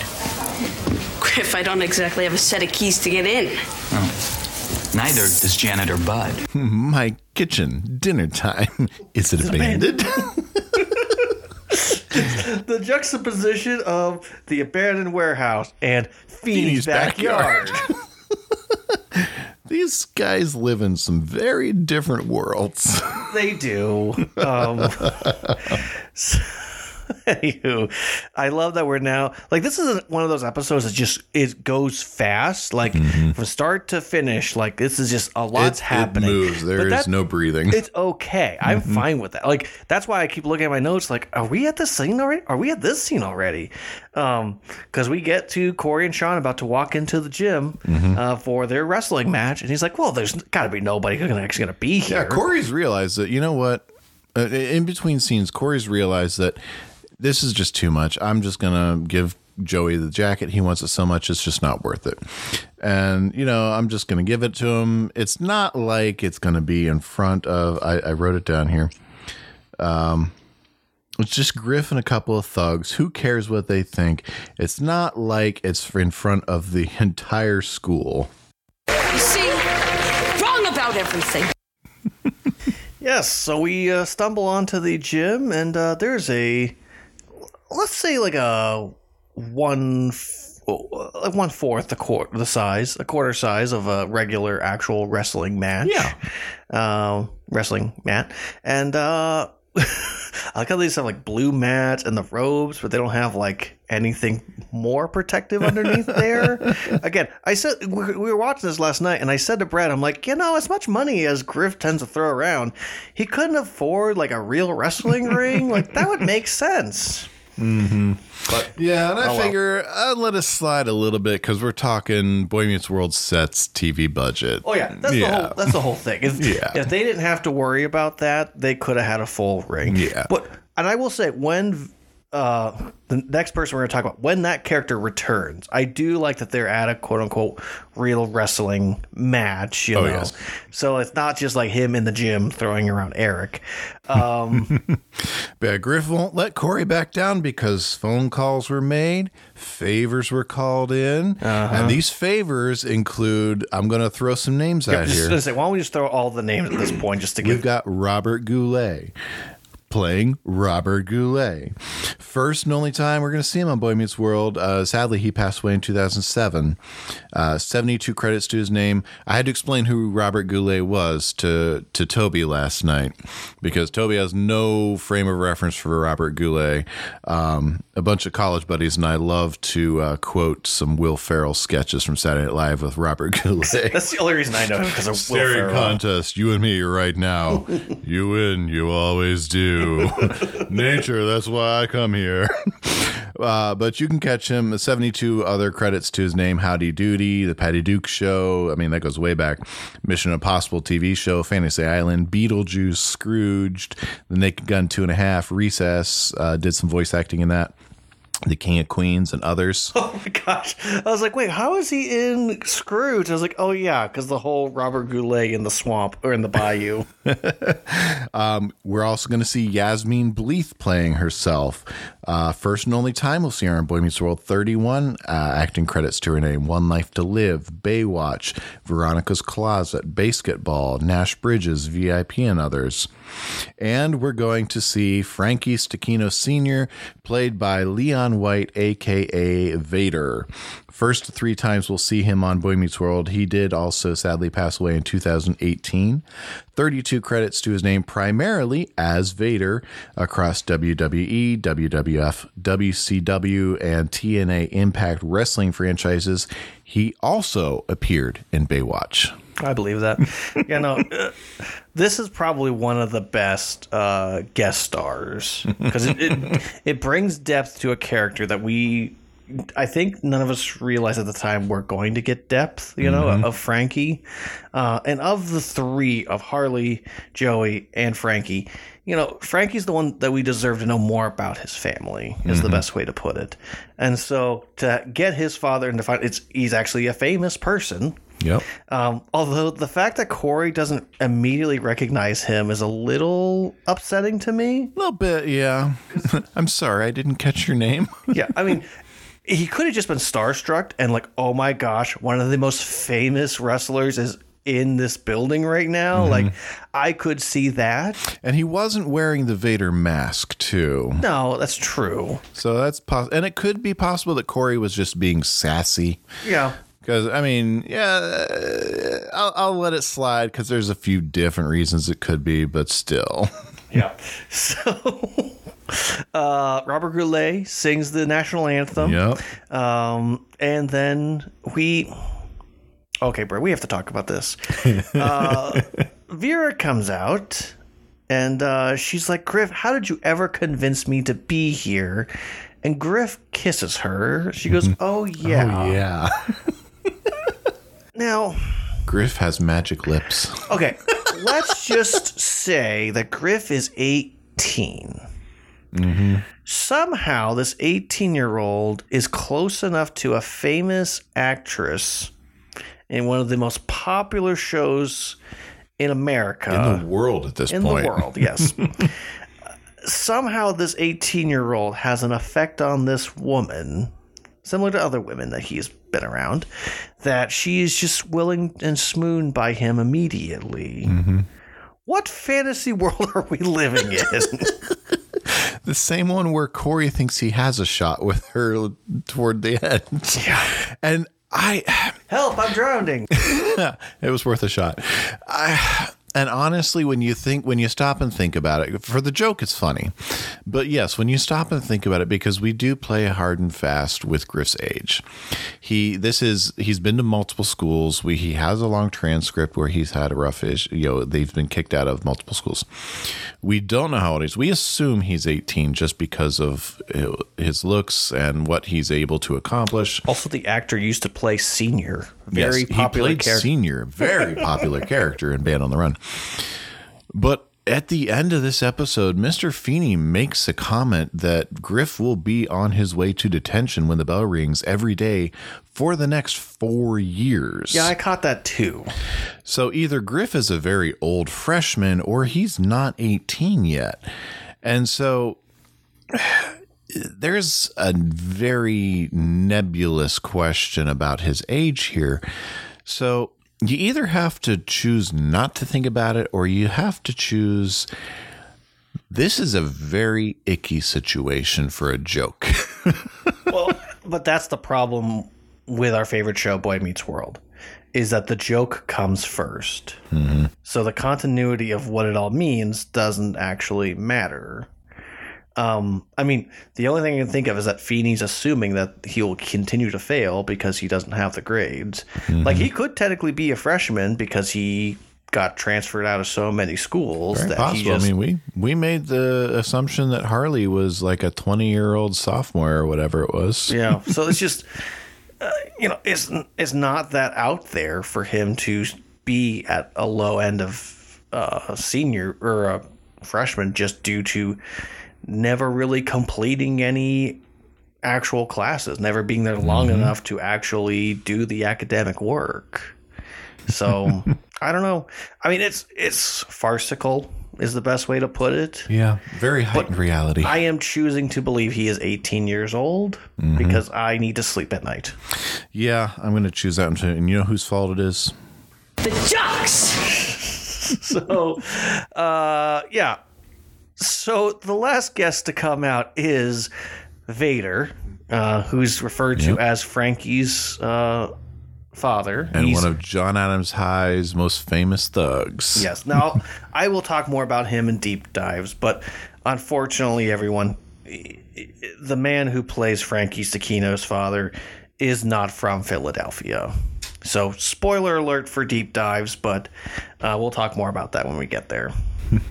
Griff, I don't exactly have a set of keys to get in. Oh. Neither does janitor Bud. My kitchen, dinner time. Is it abandoned? the juxtaposition of the abandoned warehouse and Feeny's, Feeny's backyard. backyard. These guys live in some very different worlds. they do. Um, so- anywho, I love that we're now like this is one of those episodes that just it goes fast, like from start to finish. Like this is just a lot's Mm-hmm. It- it happening. moves. There But is that- no breathing. It's okay. I'm Mhm. fine with that. Like that's why I keep looking at my notes. Like, are we at this scene already? Are we at this scene already? Um, because we get to Cory and Shawn about to walk into the gym Mhm. uh, for their wrestling match, and he's like, "Well, there's got to be nobody who's actually going to be here." Yeah, Cory's realized that, you know what? Uh, in between scenes, Cory's realized that this is just too much. I'm just going to give Joey the jacket. He wants it so much, it's just not worth it. And, you know, I'm just going to give it to him. It's not like it's going to be in front of, I, I wrote it down here. Um, it's just Griff and a couple of thugs. Who cares what they think? It's not like it's in front of the entire school. You see, wrong about everything. Yes, so we uh, stumble onto the gym, and uh, there's a, let's say like a one, like one fourth the quarter the size, a quarter size of a regular actual wrestling match. Yeah, uh, wrestling mat, and uh, I like how they just have like blue mats and the robes, but they don't have like anything more protective underneath there. Again, I said we we were watching this last night, and I said to Brad, I'm like, you know, as much money as Griff tends to throw around, he couldn't afford like a real wrestling ring. Like that would make sense. Mm-hmm. But yeah, and I oh well. figure I'd let us slide a little bit because we're talking Boy Meets World sets TV budget. Oh yeah, that's the whole that's the whole thing. If, Yeah. if they didn't have to worry about that, they could have had a full ring. Yeah. But and I will say when uh, the next person we're going to talk about when that character returns, I do like that they're at a quote unquote real wrestling match. You Oh, know, yes. so it's not just like him in the gym throwing around Eric. Um, But Griff won't let Cory back down because phone calls were made, favors were called in, Uh-huh. and these favors include. I'm going to throw some names yeah, out just here. say, why don't we just throw all the names at this point just to We've got Robert Goulet, playing Robert Goulet. First and only time we're going to see him on Boy Meets World. Uh, sadly, he passed away in 2007. Uh, 72 credits to his name. I had to explain who Robert Goulet was to, to Toby last night because Toby has no frame of reference for Robert Goulet. Um, a bunch of college buddies and I love to uh, quote some Will Ferrell sketches from Saturday Night Live with Robert Goulet. That's the only reason I know him because of Will Staring Ferrell. contest, you and me right now. you win, you always do. Nature, that's why I come here. Uh, but you can catch him 72 other credits to his name Howdy Doody, The Patty Duke Show. I mean, that goes way back. Mission Impossible TV show, Fantasy Island, Beetlejuice, Scrooged, The Naked Gun Two and a Half, Recess, uh, did some voice acting in that. The King of Queens and others. Oh my gosh. I was like, wait, how is he in Scrooge? I was like, oh yeah, because the whole Robert Goulet in the swamp or in the bayou. Um, we're also going to see Yasmine Bleeth playing herself. Uh, first and only time we'll see her in Boy Meets World 31. Uh, acting credits to her name One Life to Live, Baywatch, Veronica's Closet, BASEketball, Nash Bridges, VIP, and others. And we're going to see Frankie Stecchino Sr., played by Leon White, aka Vader. First three times we'll see him on Boy Meets World. He did also sadly pass away in 2018. 32 credits to his name primarily as Vader across WWE, WWF, WCW, and TNA Impact Wrestling franchises. He also appeared in Baywatch. I believe that. yeah, no, uh, this is probably one of the best uh, guest stars because it, it it brings depth to a character that we. I think none of us realized at the time we're going to get depth, you know, Mhm. of Frankie. Uh, and of the three of Harley, Joey, and Frankie, you know, Frankie's the one that we deserve to know more about his family, is the Mhm. best way to put it. And so to get his father and to find it's he's actually a famous person. Yep. Um, although the fact that Cory doesn't immediately recognize him is a little upsetting to me. A little bit, yeah. I'm sorry, I didn't catch your name. yeah, I mean, he could have just been starstruck and like, oh my gosh, one of the most famous wrestlers is in this building right now. Mhm. Like, I could see that. And he wasn't wearing the Vader mask, too. No, that's true. So that's possible. And it could be possible that Cory was just being sassy. Yeah. Because, I mean, yeah, uh, I'll, I'll let it slide because there's a few different reasons it could be, but still. Yeah. So, uh, Robert Goulet sings the national anthem. Yep. Um, and then we. Okay, bro, we have to talk about this. Uh, Vera comes out and uh, she's like, Griff, how did you ever convince me to be here? And Griff kisses her. She goes, Oh, yeah. Oh, yeah. Now, Griff has magic lips. okay, let's just say that Griff is 18. Mm-hmm. somehow this 18 year old is close enough to a famous actress in one of the most popular shows in America. In the world at this in point. In the world, yes. somehow this 18 year old has an effect on this woman, similar to other women that he's been around, that she is just willing and swooned by him immediately. Mm-hmm. What fantasy world are we living in? The same one where Cory thinks he has a shot with her toward the end. Yeah. And I Help, I'm drowning. it was worth a shot. I and honestly, when you think when you stop and think about it, for the joke, it's funny. But yes, when you stop and think about it, because we do play hard and fast with Griff's age. He this is he's been to multiple schools. We he has a long transcript where he's had a rough issue. You know, they've been kicked out of multiple schools. We don't know how old he is. We assume he's 18 just because of his looks and what he's able to accomplish. Also, the actor used to play senior, very Yes, popular character. Senior, very popular character in Band on the Run. But at the end of this episode, Mr. Feeny makes a comment that Griff will be on his way to detention when the bell rings every day for the next four years. Yeah, I caught that too. So either Griff is a very old freshman or he's not 18 yet. And so there's a very nebulous question about his age here. So you either have to choose not to think about it or you have to choose This is a very icky situation for a joke. well, but that's the problem with our favorite show, Boy Meets World, is that the joke comes 1st Mm-hmm. So the continuity of what it all means doesn't actually matter. Um, I mean, the only thing I can think of is that Feeny's assuming that he'll continue to fail because he doesn't have the grades. Mm-hmm. Like he could technically be a freshman because he got transferred out of so many schools Very that possible. he just I mean, we we made the assumption that Harley was like a twenty year old sophomore or whatever it was. Yeah. So it's just, uh, you know, it's it's not that out there for him to be at a low end of uh, senior or a freshman just due to never really completing any actual classes, never being there long enough to actually do the academic work. So I don't know. I mean, it's it's farcical is the best way to put it. Yeah, very heightened reality. I am choosing to believe he is 18 years old Mhm. because I need to sleep at night. yeah, I'm going to choose that too. And you know whose fault it is? The jocks. so, uh, yeah. So the last guest to come out is Vader, uh, who's referred to as Frankie's uh, father. And He's- one of John Adams High's most famous thugs. Yes. Now, I will talk more about him in deep dives, but unfortunately, everyone, the man who plays Frankie Stecchino's father is not from Philadelphia. So, spoiler alert for deep dives, but uh, we'll talk more about that when we get there.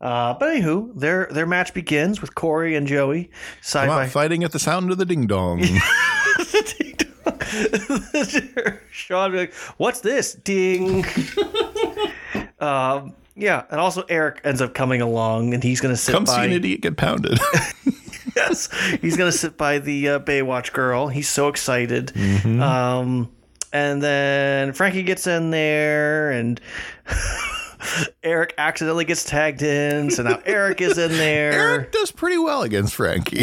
Uh, but anywho, their their match begins with Cory and Joey side Come by fighting at the sound of the ding dong. Shawn like, "What's this? Ding." um, yeah, and also Eric ends up coming along, and he's going to sit Come by. see an idiot get pounded. yes, he's going to sit by the uh, Baywatch girl. He's so excited. Mhm. Um, and then Frankie gets in there, and Eric accidentally gets tagged in. So now Eric is in there. Eric does pretty well against Frankie.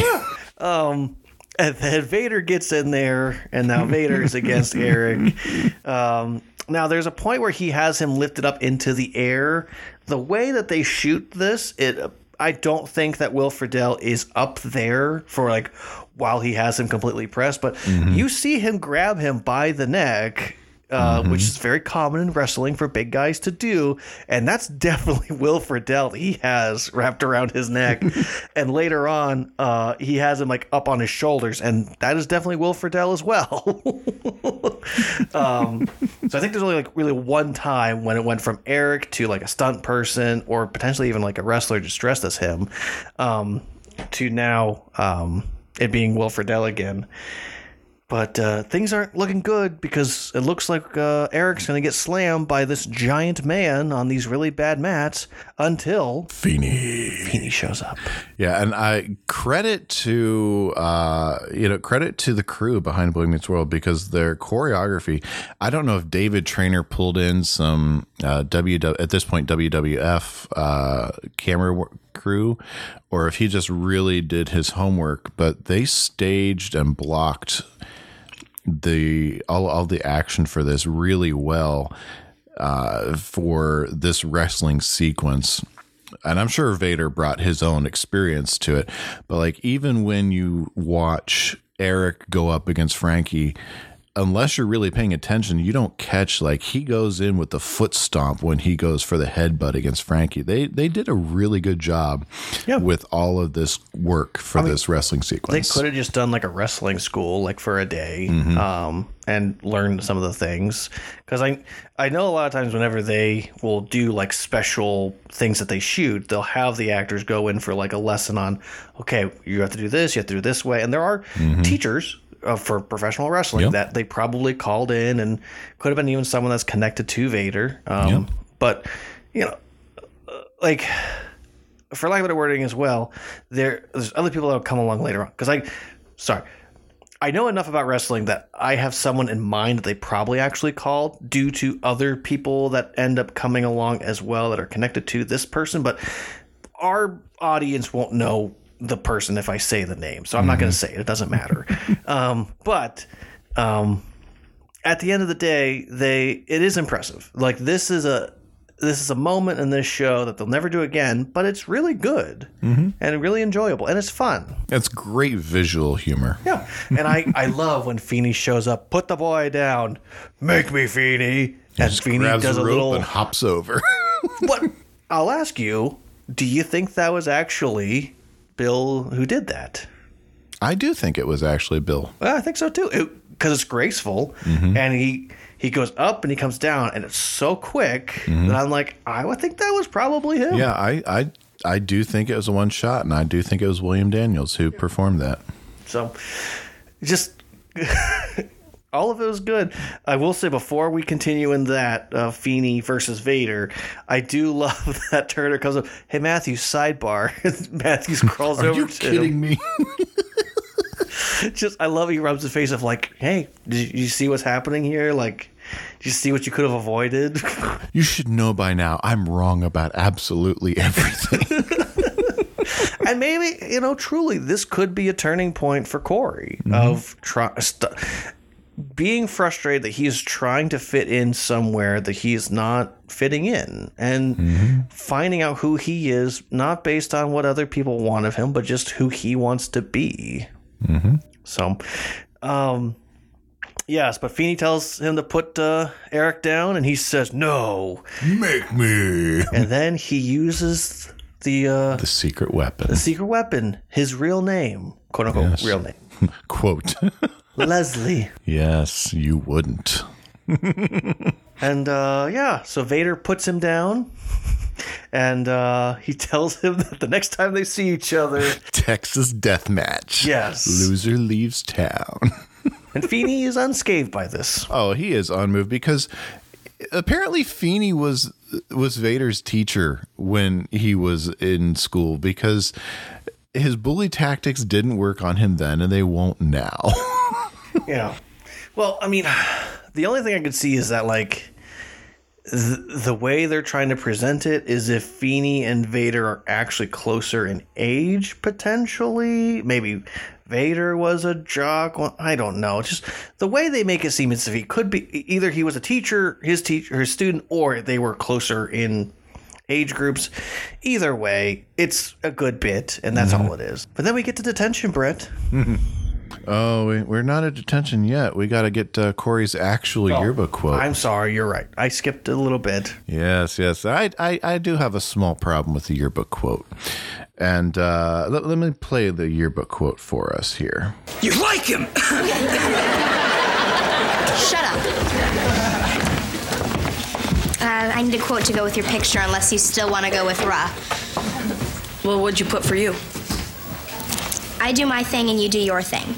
Um, and then Vader gets in there, and now Vader is against Eric. Um, now there's a point where he has him lifted up into the air. The way that they shoot this, it I don't think that Will Friedle is up there for like while he has him completely pressed, but you see him grab him by the neck. Uh, Which is very common in wrestling for big guys to do, and that's definitely Will Friedle. He has wrapped around his neck, and later on, uh, he has him like up on his shoulders, and that is definitely Will Friedle as well. um, so I think there's only like really one time when it went from Eric to like a stunt person, or potentially even like a wrestler just dressed as him, um, to now um, it being Will Friedle again. But uh, things aren't looking good because it looks like uh, Eric's going to get slammed by this giant man on these really bad mats until Feeny. Feeny shows up. Yeah, and I credit to uh, you know credit to the crew behind Boy Meets World because their choreography. I don't know if David Trainer pulled in some uh, W at this point WWF uh, camera wor- crew, or if he just really did his homework. But they staged and blocked the all all the action for this really well uh, for this wrestling sequence. And I'm sure Vader brought his own experience to it. But like even when you watch Eric go up against Frankie, unless you're really paying attention, you don't catch like he goes in with the foot stomp when he goes for the headbutt against Frankie. They they did a really good job with all of this work for this wrestling sequence. They could have just done like a wrestling school, like for a day, Mhm. um, and learned some of the things. Because I, I know a lot of times whenever they will do like special things that they shoot, they'll have the actors go in for like a lesson on, okay, you have to do this, you have to do this way, and there are Mhm. teachers. Uh, for professional wrestling, Yep. that they probably called in and could have been even someone that's connected to Vader. Um, Yep. But you know, uh, like for lack of better wording as well, there there's other people that will come along later on. Because I, sorry, I know enough about wrestling that I have someone in mind that they probably actually called due to other people that end up coming along as well that are connected to this person. But our audience won't know the person if I say the name, so I'm not going to say it. It doesn't matter. um, but um, at the end of the day, they it is impressive. Like this is a this is a moment in this show that they'll never do again, but it's really good Mhm. and really enjoyable and it's fun. It's great visual humor. Yeah, and I I love when Feeny shows up. Put the boy down. Make me Feeny. And Feeny grabs does a rope little. and hops over. what? I'll ask you. Do you think that was actually Bill who did that? I do think it was actually Bill. Well, I think so too, because it's graceful, Mhm. and he he goes up and he comes down, and it's so quick Mhm. that I'm like, I would think that was probably him. Yeah, I, I I do think it was a one shot, and I do think it was William Daniels who performed that. So, just all of it was good. I will say before we continue in that uh, Feeny versus Vader, I do love that Turner comes up. Hey Matthew, sidebar. Matthews crawls Are over. you to kidding him. me? Just I love he rubs the face of like, hey, did you see what's happening here? Like, did you see what you could have avoided? You should know by now. I'm wrong about absolutely everything. and maybe you know, truly, this could be a turning point for Cory Mm-hmm. of try, st- being frustrated that he is trying to fit in somewhere that he is not fitting in, and Mm-hmm. finding out who he is, not based on what other people want of him, but just who he wants to be. Mm-hmm. So, um. Yes, but Feeny tells him to put uh, Eric down, and he says no. Make me. And then he uses the uh, The secret weapon. the secret weapon, his real name, quote unquote, Yes. real name, Quote. Leslie. yes, you wouldn't. And uh, yeah, so Vader puts him down, and uh, he tells him that the next time they see each other, Texas death match. Yes. Loser leaves town. and Feeny is unscathed by this. Oh, he is unmoved because apparently Feeny was was Vader's teacher when he was in school because his bully tactics didn't work on him then and they won't now. Yeah. Well, I mean, the only thing I could see is that like the, the way they're trying to present it is if Feeny and Vader are actually closer in age, potentially. Maybe Vader was a jock. Well, I don't know. Just the way they make it seem as if he could be either he was a teacher, his teacher, his student, or they were closer in age groups. Either way, it's a good bit, and that's mm-hmm. all it is. But then we get to detention, Brett. oh, we, we're not at detention yet. We got to get uh, Cory's actual yearbook quote. I'm sorry, you're right. I skipped a little bit. Yes, yes. I, I, I do have a small problem with the yearbook quote. And uh, let, let me play the yearbook quote for us here. You like him? Shut up. Uh, I need a quote to go with your picture, unless you still want to go with Ra. Well, what'd you put for you? I do my thing and you do your thing.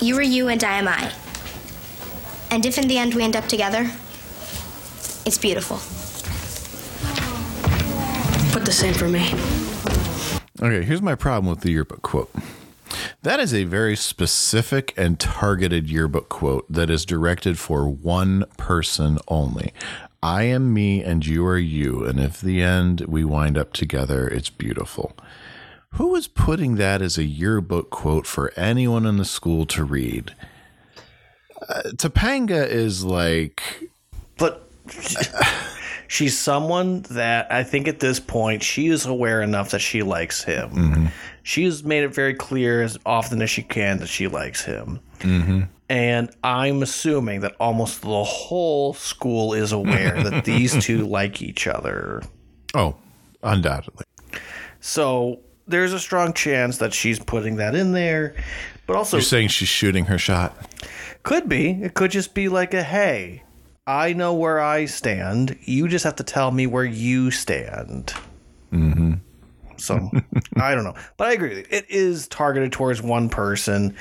You are you and I am I. And if in the end we end up together, it's beautiful. Put the same for me. Okay, here's my problem with the yearbook quote. That is a very specific and targeted yearbook quote that is directed for one person only. I am me and you are you, and if the end we wind up together, it's beautiful. Who is putting that as a yearbook quote for anyone in the school to read? Uh, Topanga is like But she's someone that I think at this point she is aware enough that she likes him. She has made it very clear as often as she can that she likes him. Mm-hmm. And I'm assuming that almost the whole school is aware that these two like each other. Oh, undoubtedly. So there's a strong chance that she's putting that in there. But also, You're saying she's shooting her shot? Could be. It could just be like a hey, I know where I stand. You just have to tell me where you stand. Mm-hmm. So I don't know. But I agree. It is targeted towards one person,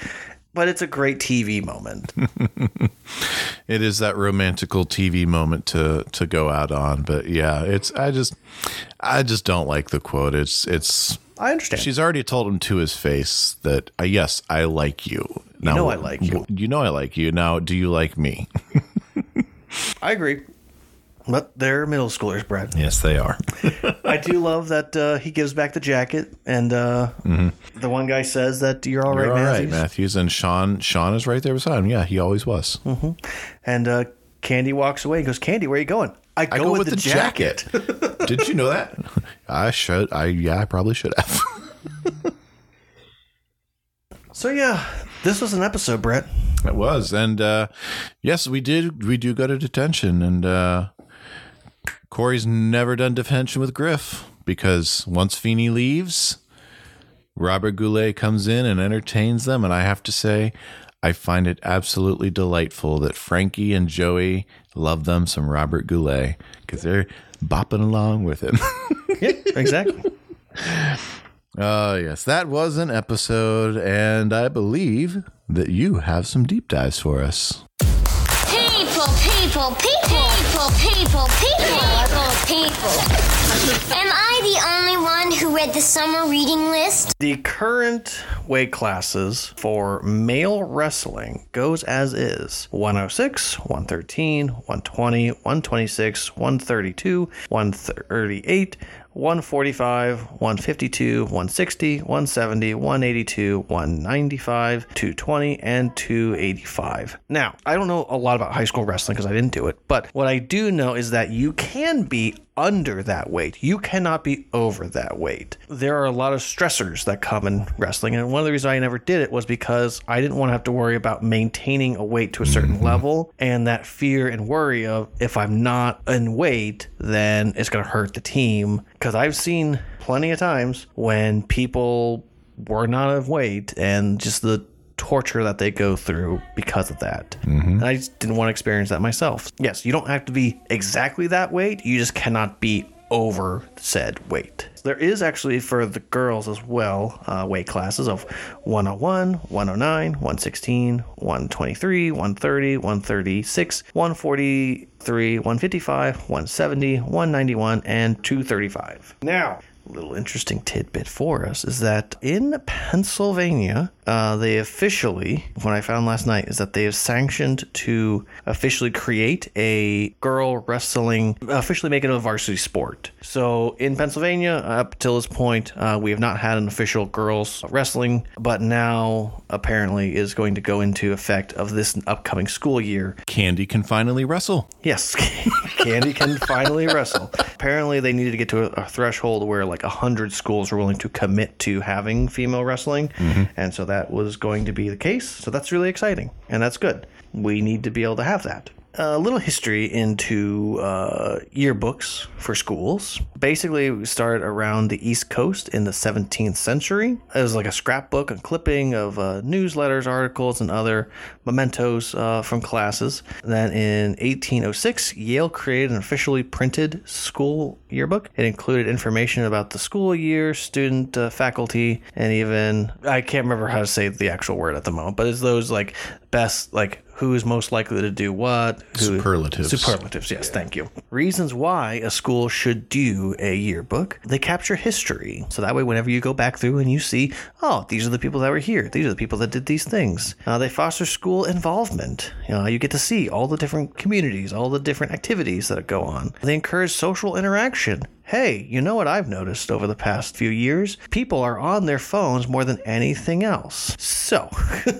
but it's a great TV moment. it is that romantical TV moment to to go out on. But yeah, it's I just I just don't like the quote. It's it's I understand. She's already told him to his face that uh, yes, I like you. You know I like you. You know I like you. Now, do you like me? I agree. But they're middle schoolers, Brett. yes, they are. I do love that uh, he gives back the jacket, and uh, the one guy says that you're all right, Mm-hmm. You're all right, Matthews. Matthews, and Shawn. Shawn is right there beside him. Yeah, he always was. hmm And uh, Candy walks away and goes, Candy, where are you going? I go, with, the, jacket. Did you know that? I should. I yeah. I probably should have. So yeah, this was an episode, Brett. It was, and uh, yes, we did. We do go to detention, and uh, Cory's never done detention with Griff because once Feeny leaves, Robert Goulet comes in and entertains them, and I have to say, I find it absolutely delightful that Frankie and Joey love them some Robert Goulet because they're bopping along with him. yeah, exactly. Uh, yes, that was an episode, and I believe that you have some deep dives for us. People, people, people, people, people, people, people. Am I the only one who read the summer reading list? The current weight classes for male wrestling goes as is 106, 113, 120, 126, 132, 138, 145, 152, 160, 170, 182, 195, 220, and 285. Now, I don't know a lot about high school wrestling because I didn't do it, but what I do know is that you can be under that weight. You cannot be over that weight. There are a lot of stressors that come in wrestling, and one of the reasons I never did it was because I didn't want to have to worry about maintaining a weight to a certain mm-hmm. level and that fear and worry of if I'm not in weight, then it's going to hurt the team. Because I've seen plenty of times when people were not of weight and just the torture that they go through because of that. Mm-hmm. And I just didn't want to experience that myself. Yes, you don't have to be exactly that weight, you just cannot be over said weight. There is actually for the girls as well uh, weight classes of 101, 109, 116, 123, 130, 136, 143, 155, 170, 191, and 235. Now, a little interesting tidbit for us is that in Pennsylvania, uh, they officially, what I found last night, is that they have sanctioned to officially create a girl wrestling, officially make it a varsity sport. So in Pennsylvania, up till this point, uh, we have not had an official girls wrestling, but now apparently is going to go into effect of this upcoming school year. Candy can finally wrestle. Yes, Candy can finally wrestle. Apparently, they needed to get to a, a threshold where like a hundred schools were willing to commit to having female wrestling, and so that was going to be the case. So that's really exciting, and that's good. We need to be able to have that. A little history into uh, yearbooks for schools. Basically, we started around the East Coast in the 17th century. It was like a scrapbook, a clipping of uh, newsletters, articles, and other mementos uh, from classes. Then in 1806, Yale created an officially printed school yearbook. It included information about the school year, student, uh, faculty, and even I can't remember how to say the actual word at the moment, but it's those like best like who is most likely to do what who, Superlatives. superlatives yes thank you. Reasons why a school should do a yearbook they capture history. So that way whenever you go back through and you see oh these are the people that were here these are the people that did these things uh, they foster school involvement. You know you get to see all the different communities all the different activities that go on. They encourage social interaction Hey, you know what I've noticed over the past few years? People are on their phones more than anything else. So,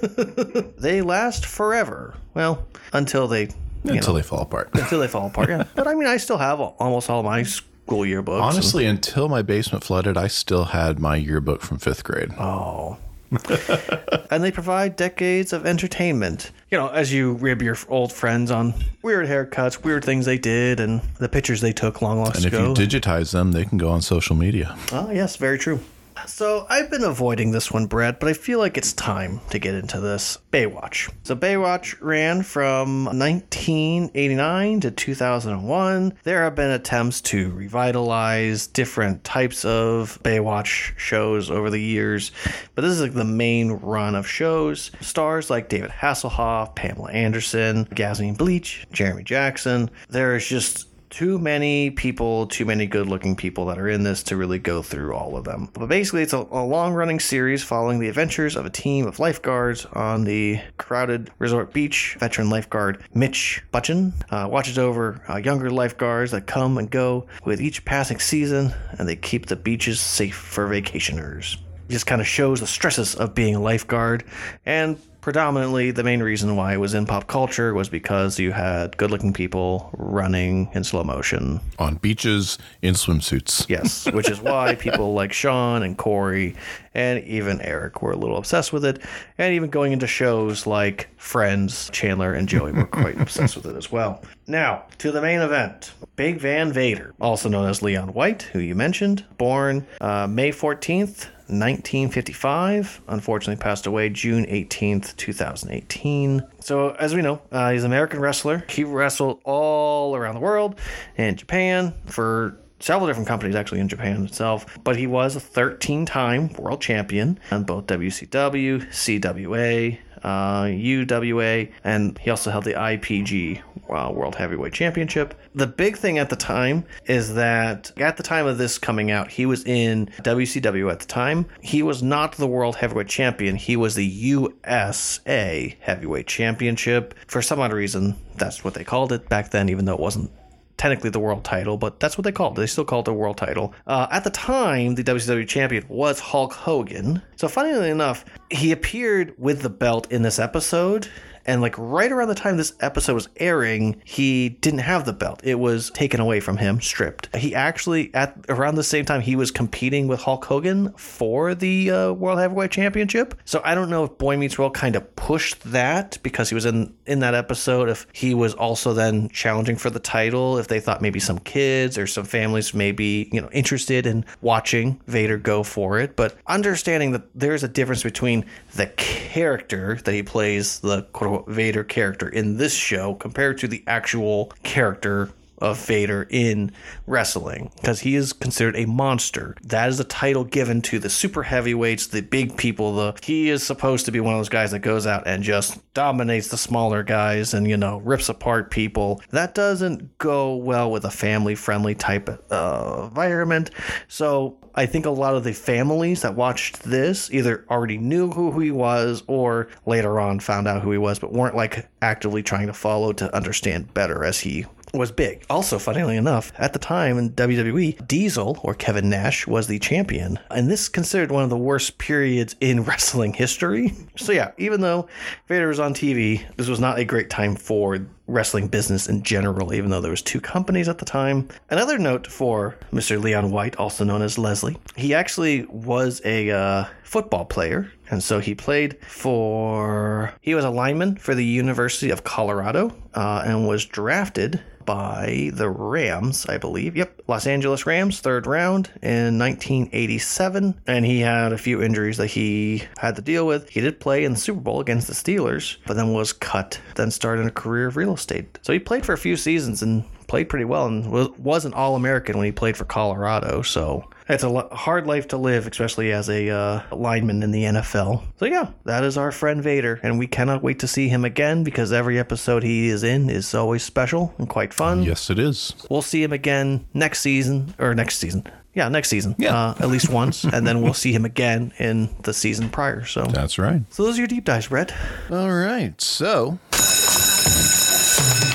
they last forever. Well, until they. Until know, they fall apart. Until they fall apart, yeah. But I mean, I still have almost all my school yearbooks. Honestly, until my basement flooded, I still had my yearbook from fifth grade. Oh. and they provide decades of entertainment. You know, as you rib your old friends on weird haircuts, weird things they did, and the pictures they took long, long And if you digitize them, they can go on social media. Oh, yes, very true. So I've been avoiding this one, Brett, but I feel like it's time to get into this. Baywatch. So Baywatch ran from 1989 to 2001. There have been attempts to revitalize different types of Baywatch shows over the years, but this is like the main run of shows. Stars like David Hasselhoff, Pamela Anderson, Yasmine Bleeth, Jeremy Jackson. There is just too many people, too many good looking people that are in this to really go through all of them. But basically, it's a, a long running series following the adventures of a team of lifeguards on the crowded resort beach. Veteran lifeguard Mitch Buchannon uh, watches over uh, younger lifeguards that come and go with each passing season, and they keep the beaches safe for vacationers It just kind of shows the stresses of being a lifeguard and predominantly the main reason why it was in pop culture was because you had good looking people running in slow motion on beaches in swimsuits. Yes, which is why people like Shawn and Cory and even Eric were a little obsessed with it. And even going into shows like Friends, Chandler and Joey were quite obsessed with it as well. Now, to the main event Big Van Vader, also known as Leon White, who you mentioned, born uh, May 14th. 1955. Unfortunately, passed away June 18th, 2018. So, as we know, uh, he's an American wrestler. He wrestled all around the world in Japan for several different companies actually in Japan itself, but he was a 13 time world champion on both WCW, CWA, uh, UWA, and he also held the IPG uh, World Heavyweight Championship. The big thing at the time is that at the time of this coming out, he was in WCW at the time. He was not the World Heavyweight Champion, he was the USA Heavyweight Championship. For some odd reason, that's what they called it back then, even though it wasn't technically the world title, but that's what they called it. They still called it the world title. Uh, at the time, the WCW champion was Hulk Hogan. So, funnily enough, he appeared with the belt in this episode. And like right around the time this episode was airing, he didn't have the belt. It was taken away from him, stripped. He actually at around the same time he was competing with Hulk Hogan for the uh, World Heavyweight Championship. So I don't know if Boy Meets World kind of pushed that because he was in in that episode. If he was also then challenging for the title, if they thought maybe some kids or some families may be you know interested in watching Vader go for it, but understanding that there's a difference between the character that he plays, the quote Vader character in this show, compared to the actual character of Vader in wrestling because he is considered a monster. That is the title given to the super heavyweights, the big people. The he is supposed to be one of those guys that goes out and just dominates the smaller guys and you know rips apart people. That doesn't go well with a family-friendly type uh, environment. So I think a lot of the families that watched this either already knew who he was or later on found out who he was, but weren't like actively trying to follow to understand better as he was big. Also, funnily enough, at the time in WWE, Diesel or Kevin Nash was the champion, and this is considered one of the worst periods in wrestling history. So yeah, even though Vader was on TV, this was not a great time for wrestling business in general, even though there was two companies at the time. Another note for Mr. Leon White, also known as Leslie, he actually was a uh, football player, and so he played for. He was a lineman for the University of Colorado uh, and was drafted by the Rams, I believe. Yep, Los Angeles Rams, third round in 1987. And he had a few injuries that he had to deal with. He did play in the Super Bowl against the Steelers, but then was cut, then started a career of real estate. So he played for a few seasons and played pretty well and was, was an All American when he played for Colorado. So it's a lo- hard life to live, especially as a uh, lineman in the NFL. So yeah, that is our friend Vader, and we cannot wait to see him again because every episode he is in is always special and quite fun. Yes, it is. We'll see him again next season or next season. Yeah, next season. Yeah, uh, at least once, and then we'll see him again in the season prior. So that's right. So those are your deep dives, Brett. All right. So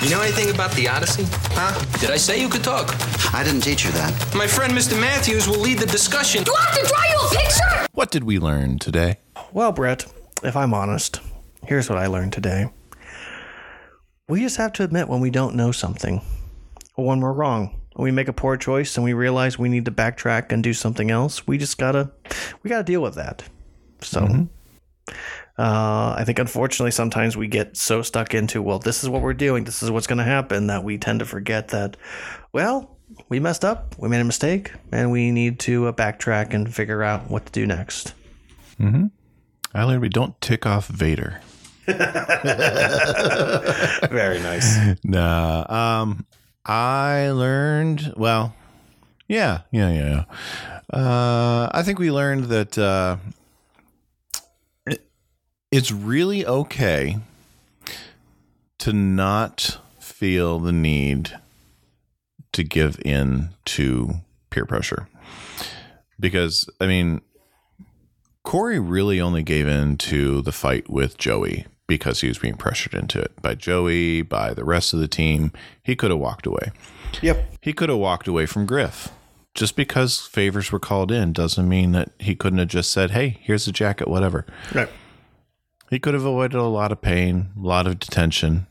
you know anything about the Odyssey? Huh? Did I say you could talk? I didn't teach you that. My friend Mr. Matthews will lead the discussion. Do I have to draw you a picture? What did we learn today? Well, Brett, if I'm honest, here's what I learned today. We just have to admit when we don't know something or when we're wrong. When we make a poor choice and we realize we need to backtrack and do something else, we just gotta we gotta deal with that. So mm-hmm. Uh, I think unfortunately sometimes we get so stuck into well, this is what we're doing, this is what's going to happen that we tend to forget that. Well, we messed up, we made a mistake, and we need to uh, backtrack and figure out what to do next. Mm-hmm. I learned we don't tick off Vader. Very nice. Nah. Um, I learned. Well, yeah, yeah, yeah. Uh, I think we learned that uh, it's really okay to not feel the need to give in to peer pressure. Because, I mean, Cory really only gave in to the fight with Joey because he was being pressured into it by Joey, by the rest of the team. He could have walked away. Yep. He could have walked away from Griff. Just because favors were called in doesn't mean that he couldn't have just said, hey, here's the jacket, whatever. Right He could have avoided a lot of pain, a lot of detention.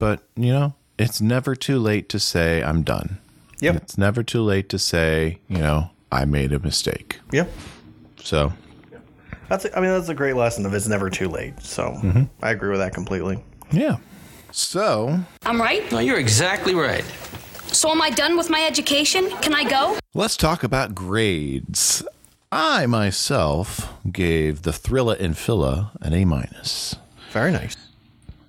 But, you know, it's never too late to say, I'm done. Yep. It's never too late to say, you know, I made a mistake. Yep. So, That's a, I mean that's a great lesson of it's never too late. So Mhm. I agree with that completely. yeah. So, I'm right? No, you're exactly right. So am I done with my education? Can I go? let's talk about grades. I myself gave the Thrilla and Phila an A minus. Very nice.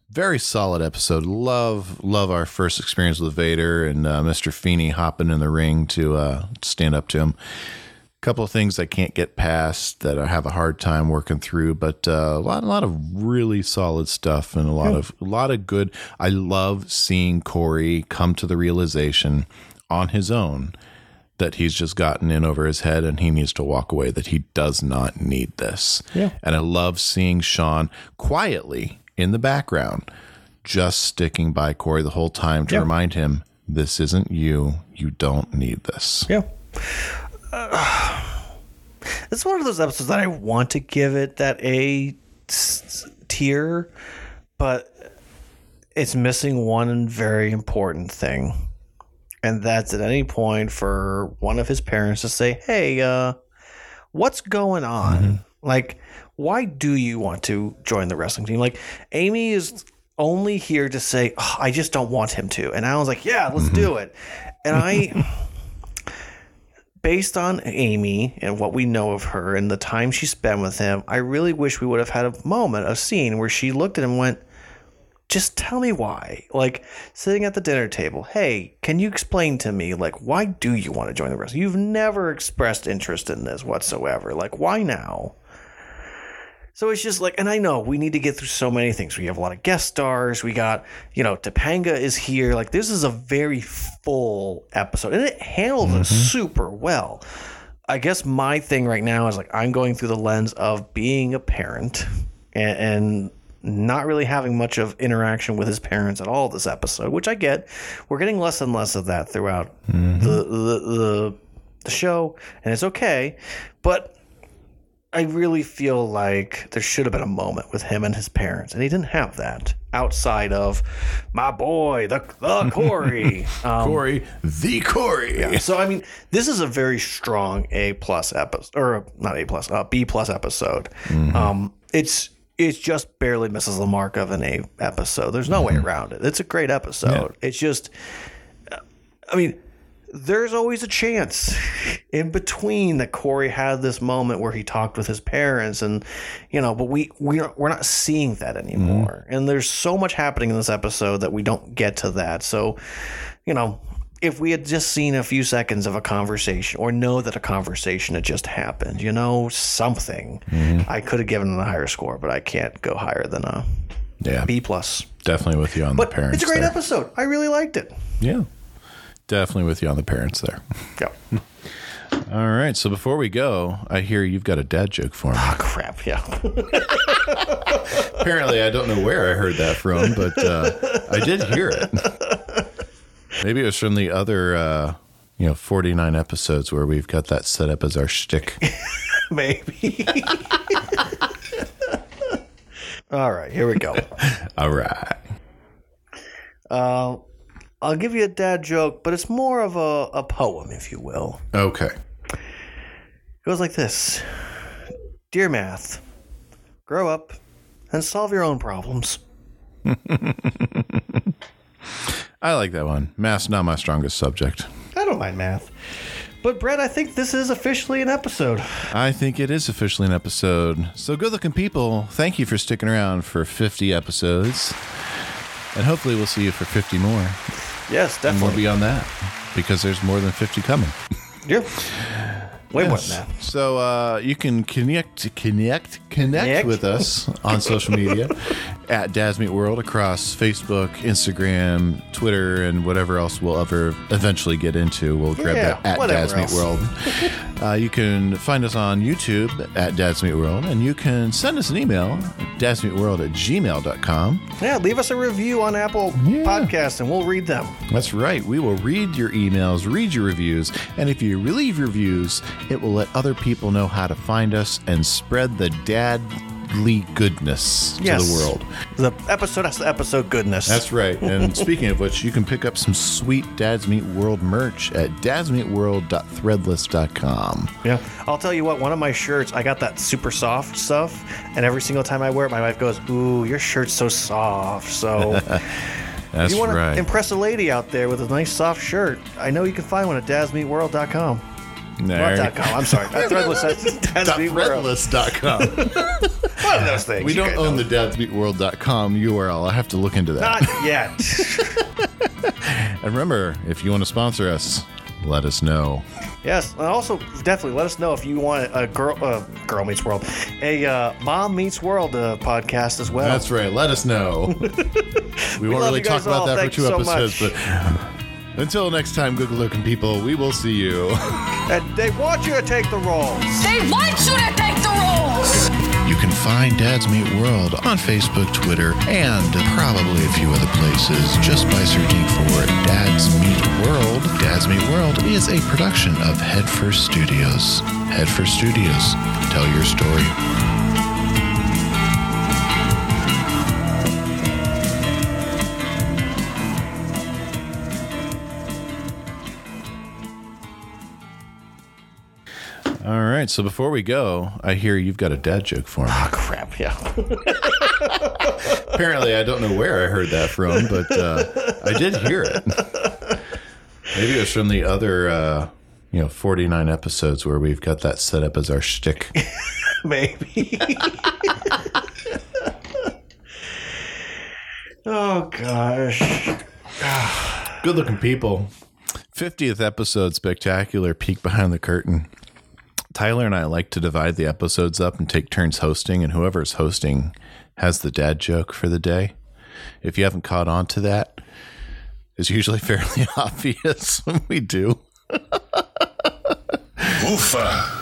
Very solid episode. Love, love our first experience with Vader and uh, Mr. Feeny hopping in the ring to uh, stand up to him. A couple of things I can't get past that I have a hard time working through, but uh, a lot, a lot of really solid stuff and a lot of, a lot of good. I love seeing Cory come to the realization on his own that he's just gotten in over his head and he needs to walk away. That he does not need this. Yeah. And I love seeing Shawn quietly in the background, just sticking by Cory the whole time to Yeah. remind him, "This isn't you. You don't need this." Yeah. it's one of those episodes that I want to give it that A tier, but it's missing one very important thing. And that's at any point for one of his parents to say, Hey, uh, what's going on? Like, why do you want to join the wrestling team? Like, Amy is only here to say, "Oh, I just don't want him to. And I was like, Yeah, let's do it. And I based on Amy and what we know of her and the time she spent with him, I really wish we would have had a moment, a scene where she looked at him and went, just tell me why. Like sitting at the dinner table, hey, can you explain to me, like, why do you want to join the wrestling? You've never expressed interest in this whatsoever. Like, why now? So it's just like, and I know we need to get through so many things. We have a lot of guest stars. We got, you know, Topanga is here. Like, this is a very full episode, and it handles it mm-hmm. super well. I guess my thing right now is like I'm going through the lens of being a parent and, and not really having much of interaction with his parents at all this episode, which I get. We're getting less and less of that throughout the, the the the show, and it's okay. But I really feel like there should have been a moment with him and his parents, and he didn't have that outside of my boy, the the Cory, um, Cory, the Cory. Yeah. So I mean, this is a very strong A plus episode, or not A plus, uh, B plus episode. Um, it's it just barely misses the mark of an A episode. There's no way mm-hmm. around it. It's a great episode. It's just, I mean, there's always a chance in between that Cory had this moment where he talked with his parents, and you know, but we we're we're not seeing that anymore. Mm-hmm. And there's so much happening in this episode that we don't get to that. So, you know, if we had just seen a few seconds of a conversation or know that a conversation had just happened, you know, something, I could have given it a higher score, but I can't go higher than a Yeah. B plus. Definitely with you on But the parents. it's a great there. episode. I really liked it. Yeah. Definitely with you on the parents there. Yep. All right. So before we go, I hear you've got a dad joke for me. Oh crap! Yeah. Apparently, I don't know where I heard that from, but uh, I did hear it. Maybe it was from the other, uh, you know, 49 episodes where we've got that set up as our shtick. Maybe. All right, here we go. All right. Uh, I'll give you a dad joke, but it's more of a, a poem, if you will. Okay. It goes like this Dear Math, grow up and solve your own problems. I like that one. Math's not my strongest subject. I don't mind math. But, Brett, I think this is officially an episode. I think it is officially an episode. So, good looking people, thank you for sticking around for 50 episodes. And hopefully, we'll see you for 50 more. Yes, definitely. And more beyond that, because there's more than 50 coming. Yeah. Way more Yes. than that. So uh, you can connect, connect, connect Connect. with us on social media at Dads World across Facebook, Instagram, Twitter, and whatever else we'll ever eventually get into. We'll grab Yeah, that at whatever Dads Meet else. World. Uh, you can find us on YouTube at Dads World, and you can send us an email, dadsmeetworld at gmail.com. Yeah, leave us a review on Apple Podcasts and we'll read them. That's right. We will read your emails, read your reviews, and if you leave reviews, it will let other people know how to find us and spread the dadly goodness to the world. The episode has the episode goodness. That's right. And speaking of which, you can pick up some sweet Dads Meet World merch at dadsmeetworld.threadless.com. Yeah, I'll tell you what. One of my shirts, I got that super soft stuff, and every single time I wear it, my wife goes, "Ooh, your shirt's so soft." So, That's if you want right. to impress a lady out there with a nice soft shirt, I know you can find one at dadsmeetworld.com. There. Not .com. I'm sorry. At Threadless. That's dadsmeetworld. Threadless.com. One of those things. we don't guys own know. the dadsmeetworld.com URL. I have to look into that. Not yet. And remember, if you want to sponsor us, let us know. yes, and also definitely let us know if you want a girl, uh, girl meets world, a uh, mom meets world uh, podcast as well. That's right. Let us know. we, won't really talk guys about all. that Thank for two so episodes, much. but until next time, good looking people, we will see you. And they want you to take the roles. They want you to take the roles. You can find Dads Meet World on Facebook, Twitter, and probably a few other places just by searching for Dads Meet World. Dads Meet World is a production of Headfirst Studios. Headfirst Studios, tell your story. All right, so before we go, I hear you've got a dad joke for me. Oh crap! Yeah. Apparently, I don't know where I heard that from, but uh, I did hear it. Maybe it was from the other, uh, you know, 49 episodes where we've got that set up as our shtick. Maybe. oh gosh. Good looking people. 50th episode spectacular peek behind the curtain. Tyler and I like to divide the episodes up and take turns hosting, and whoever's hosting has the dad joke for the day. If you haven't caught on to that, it's usually fairly obvious when we do. Oofa.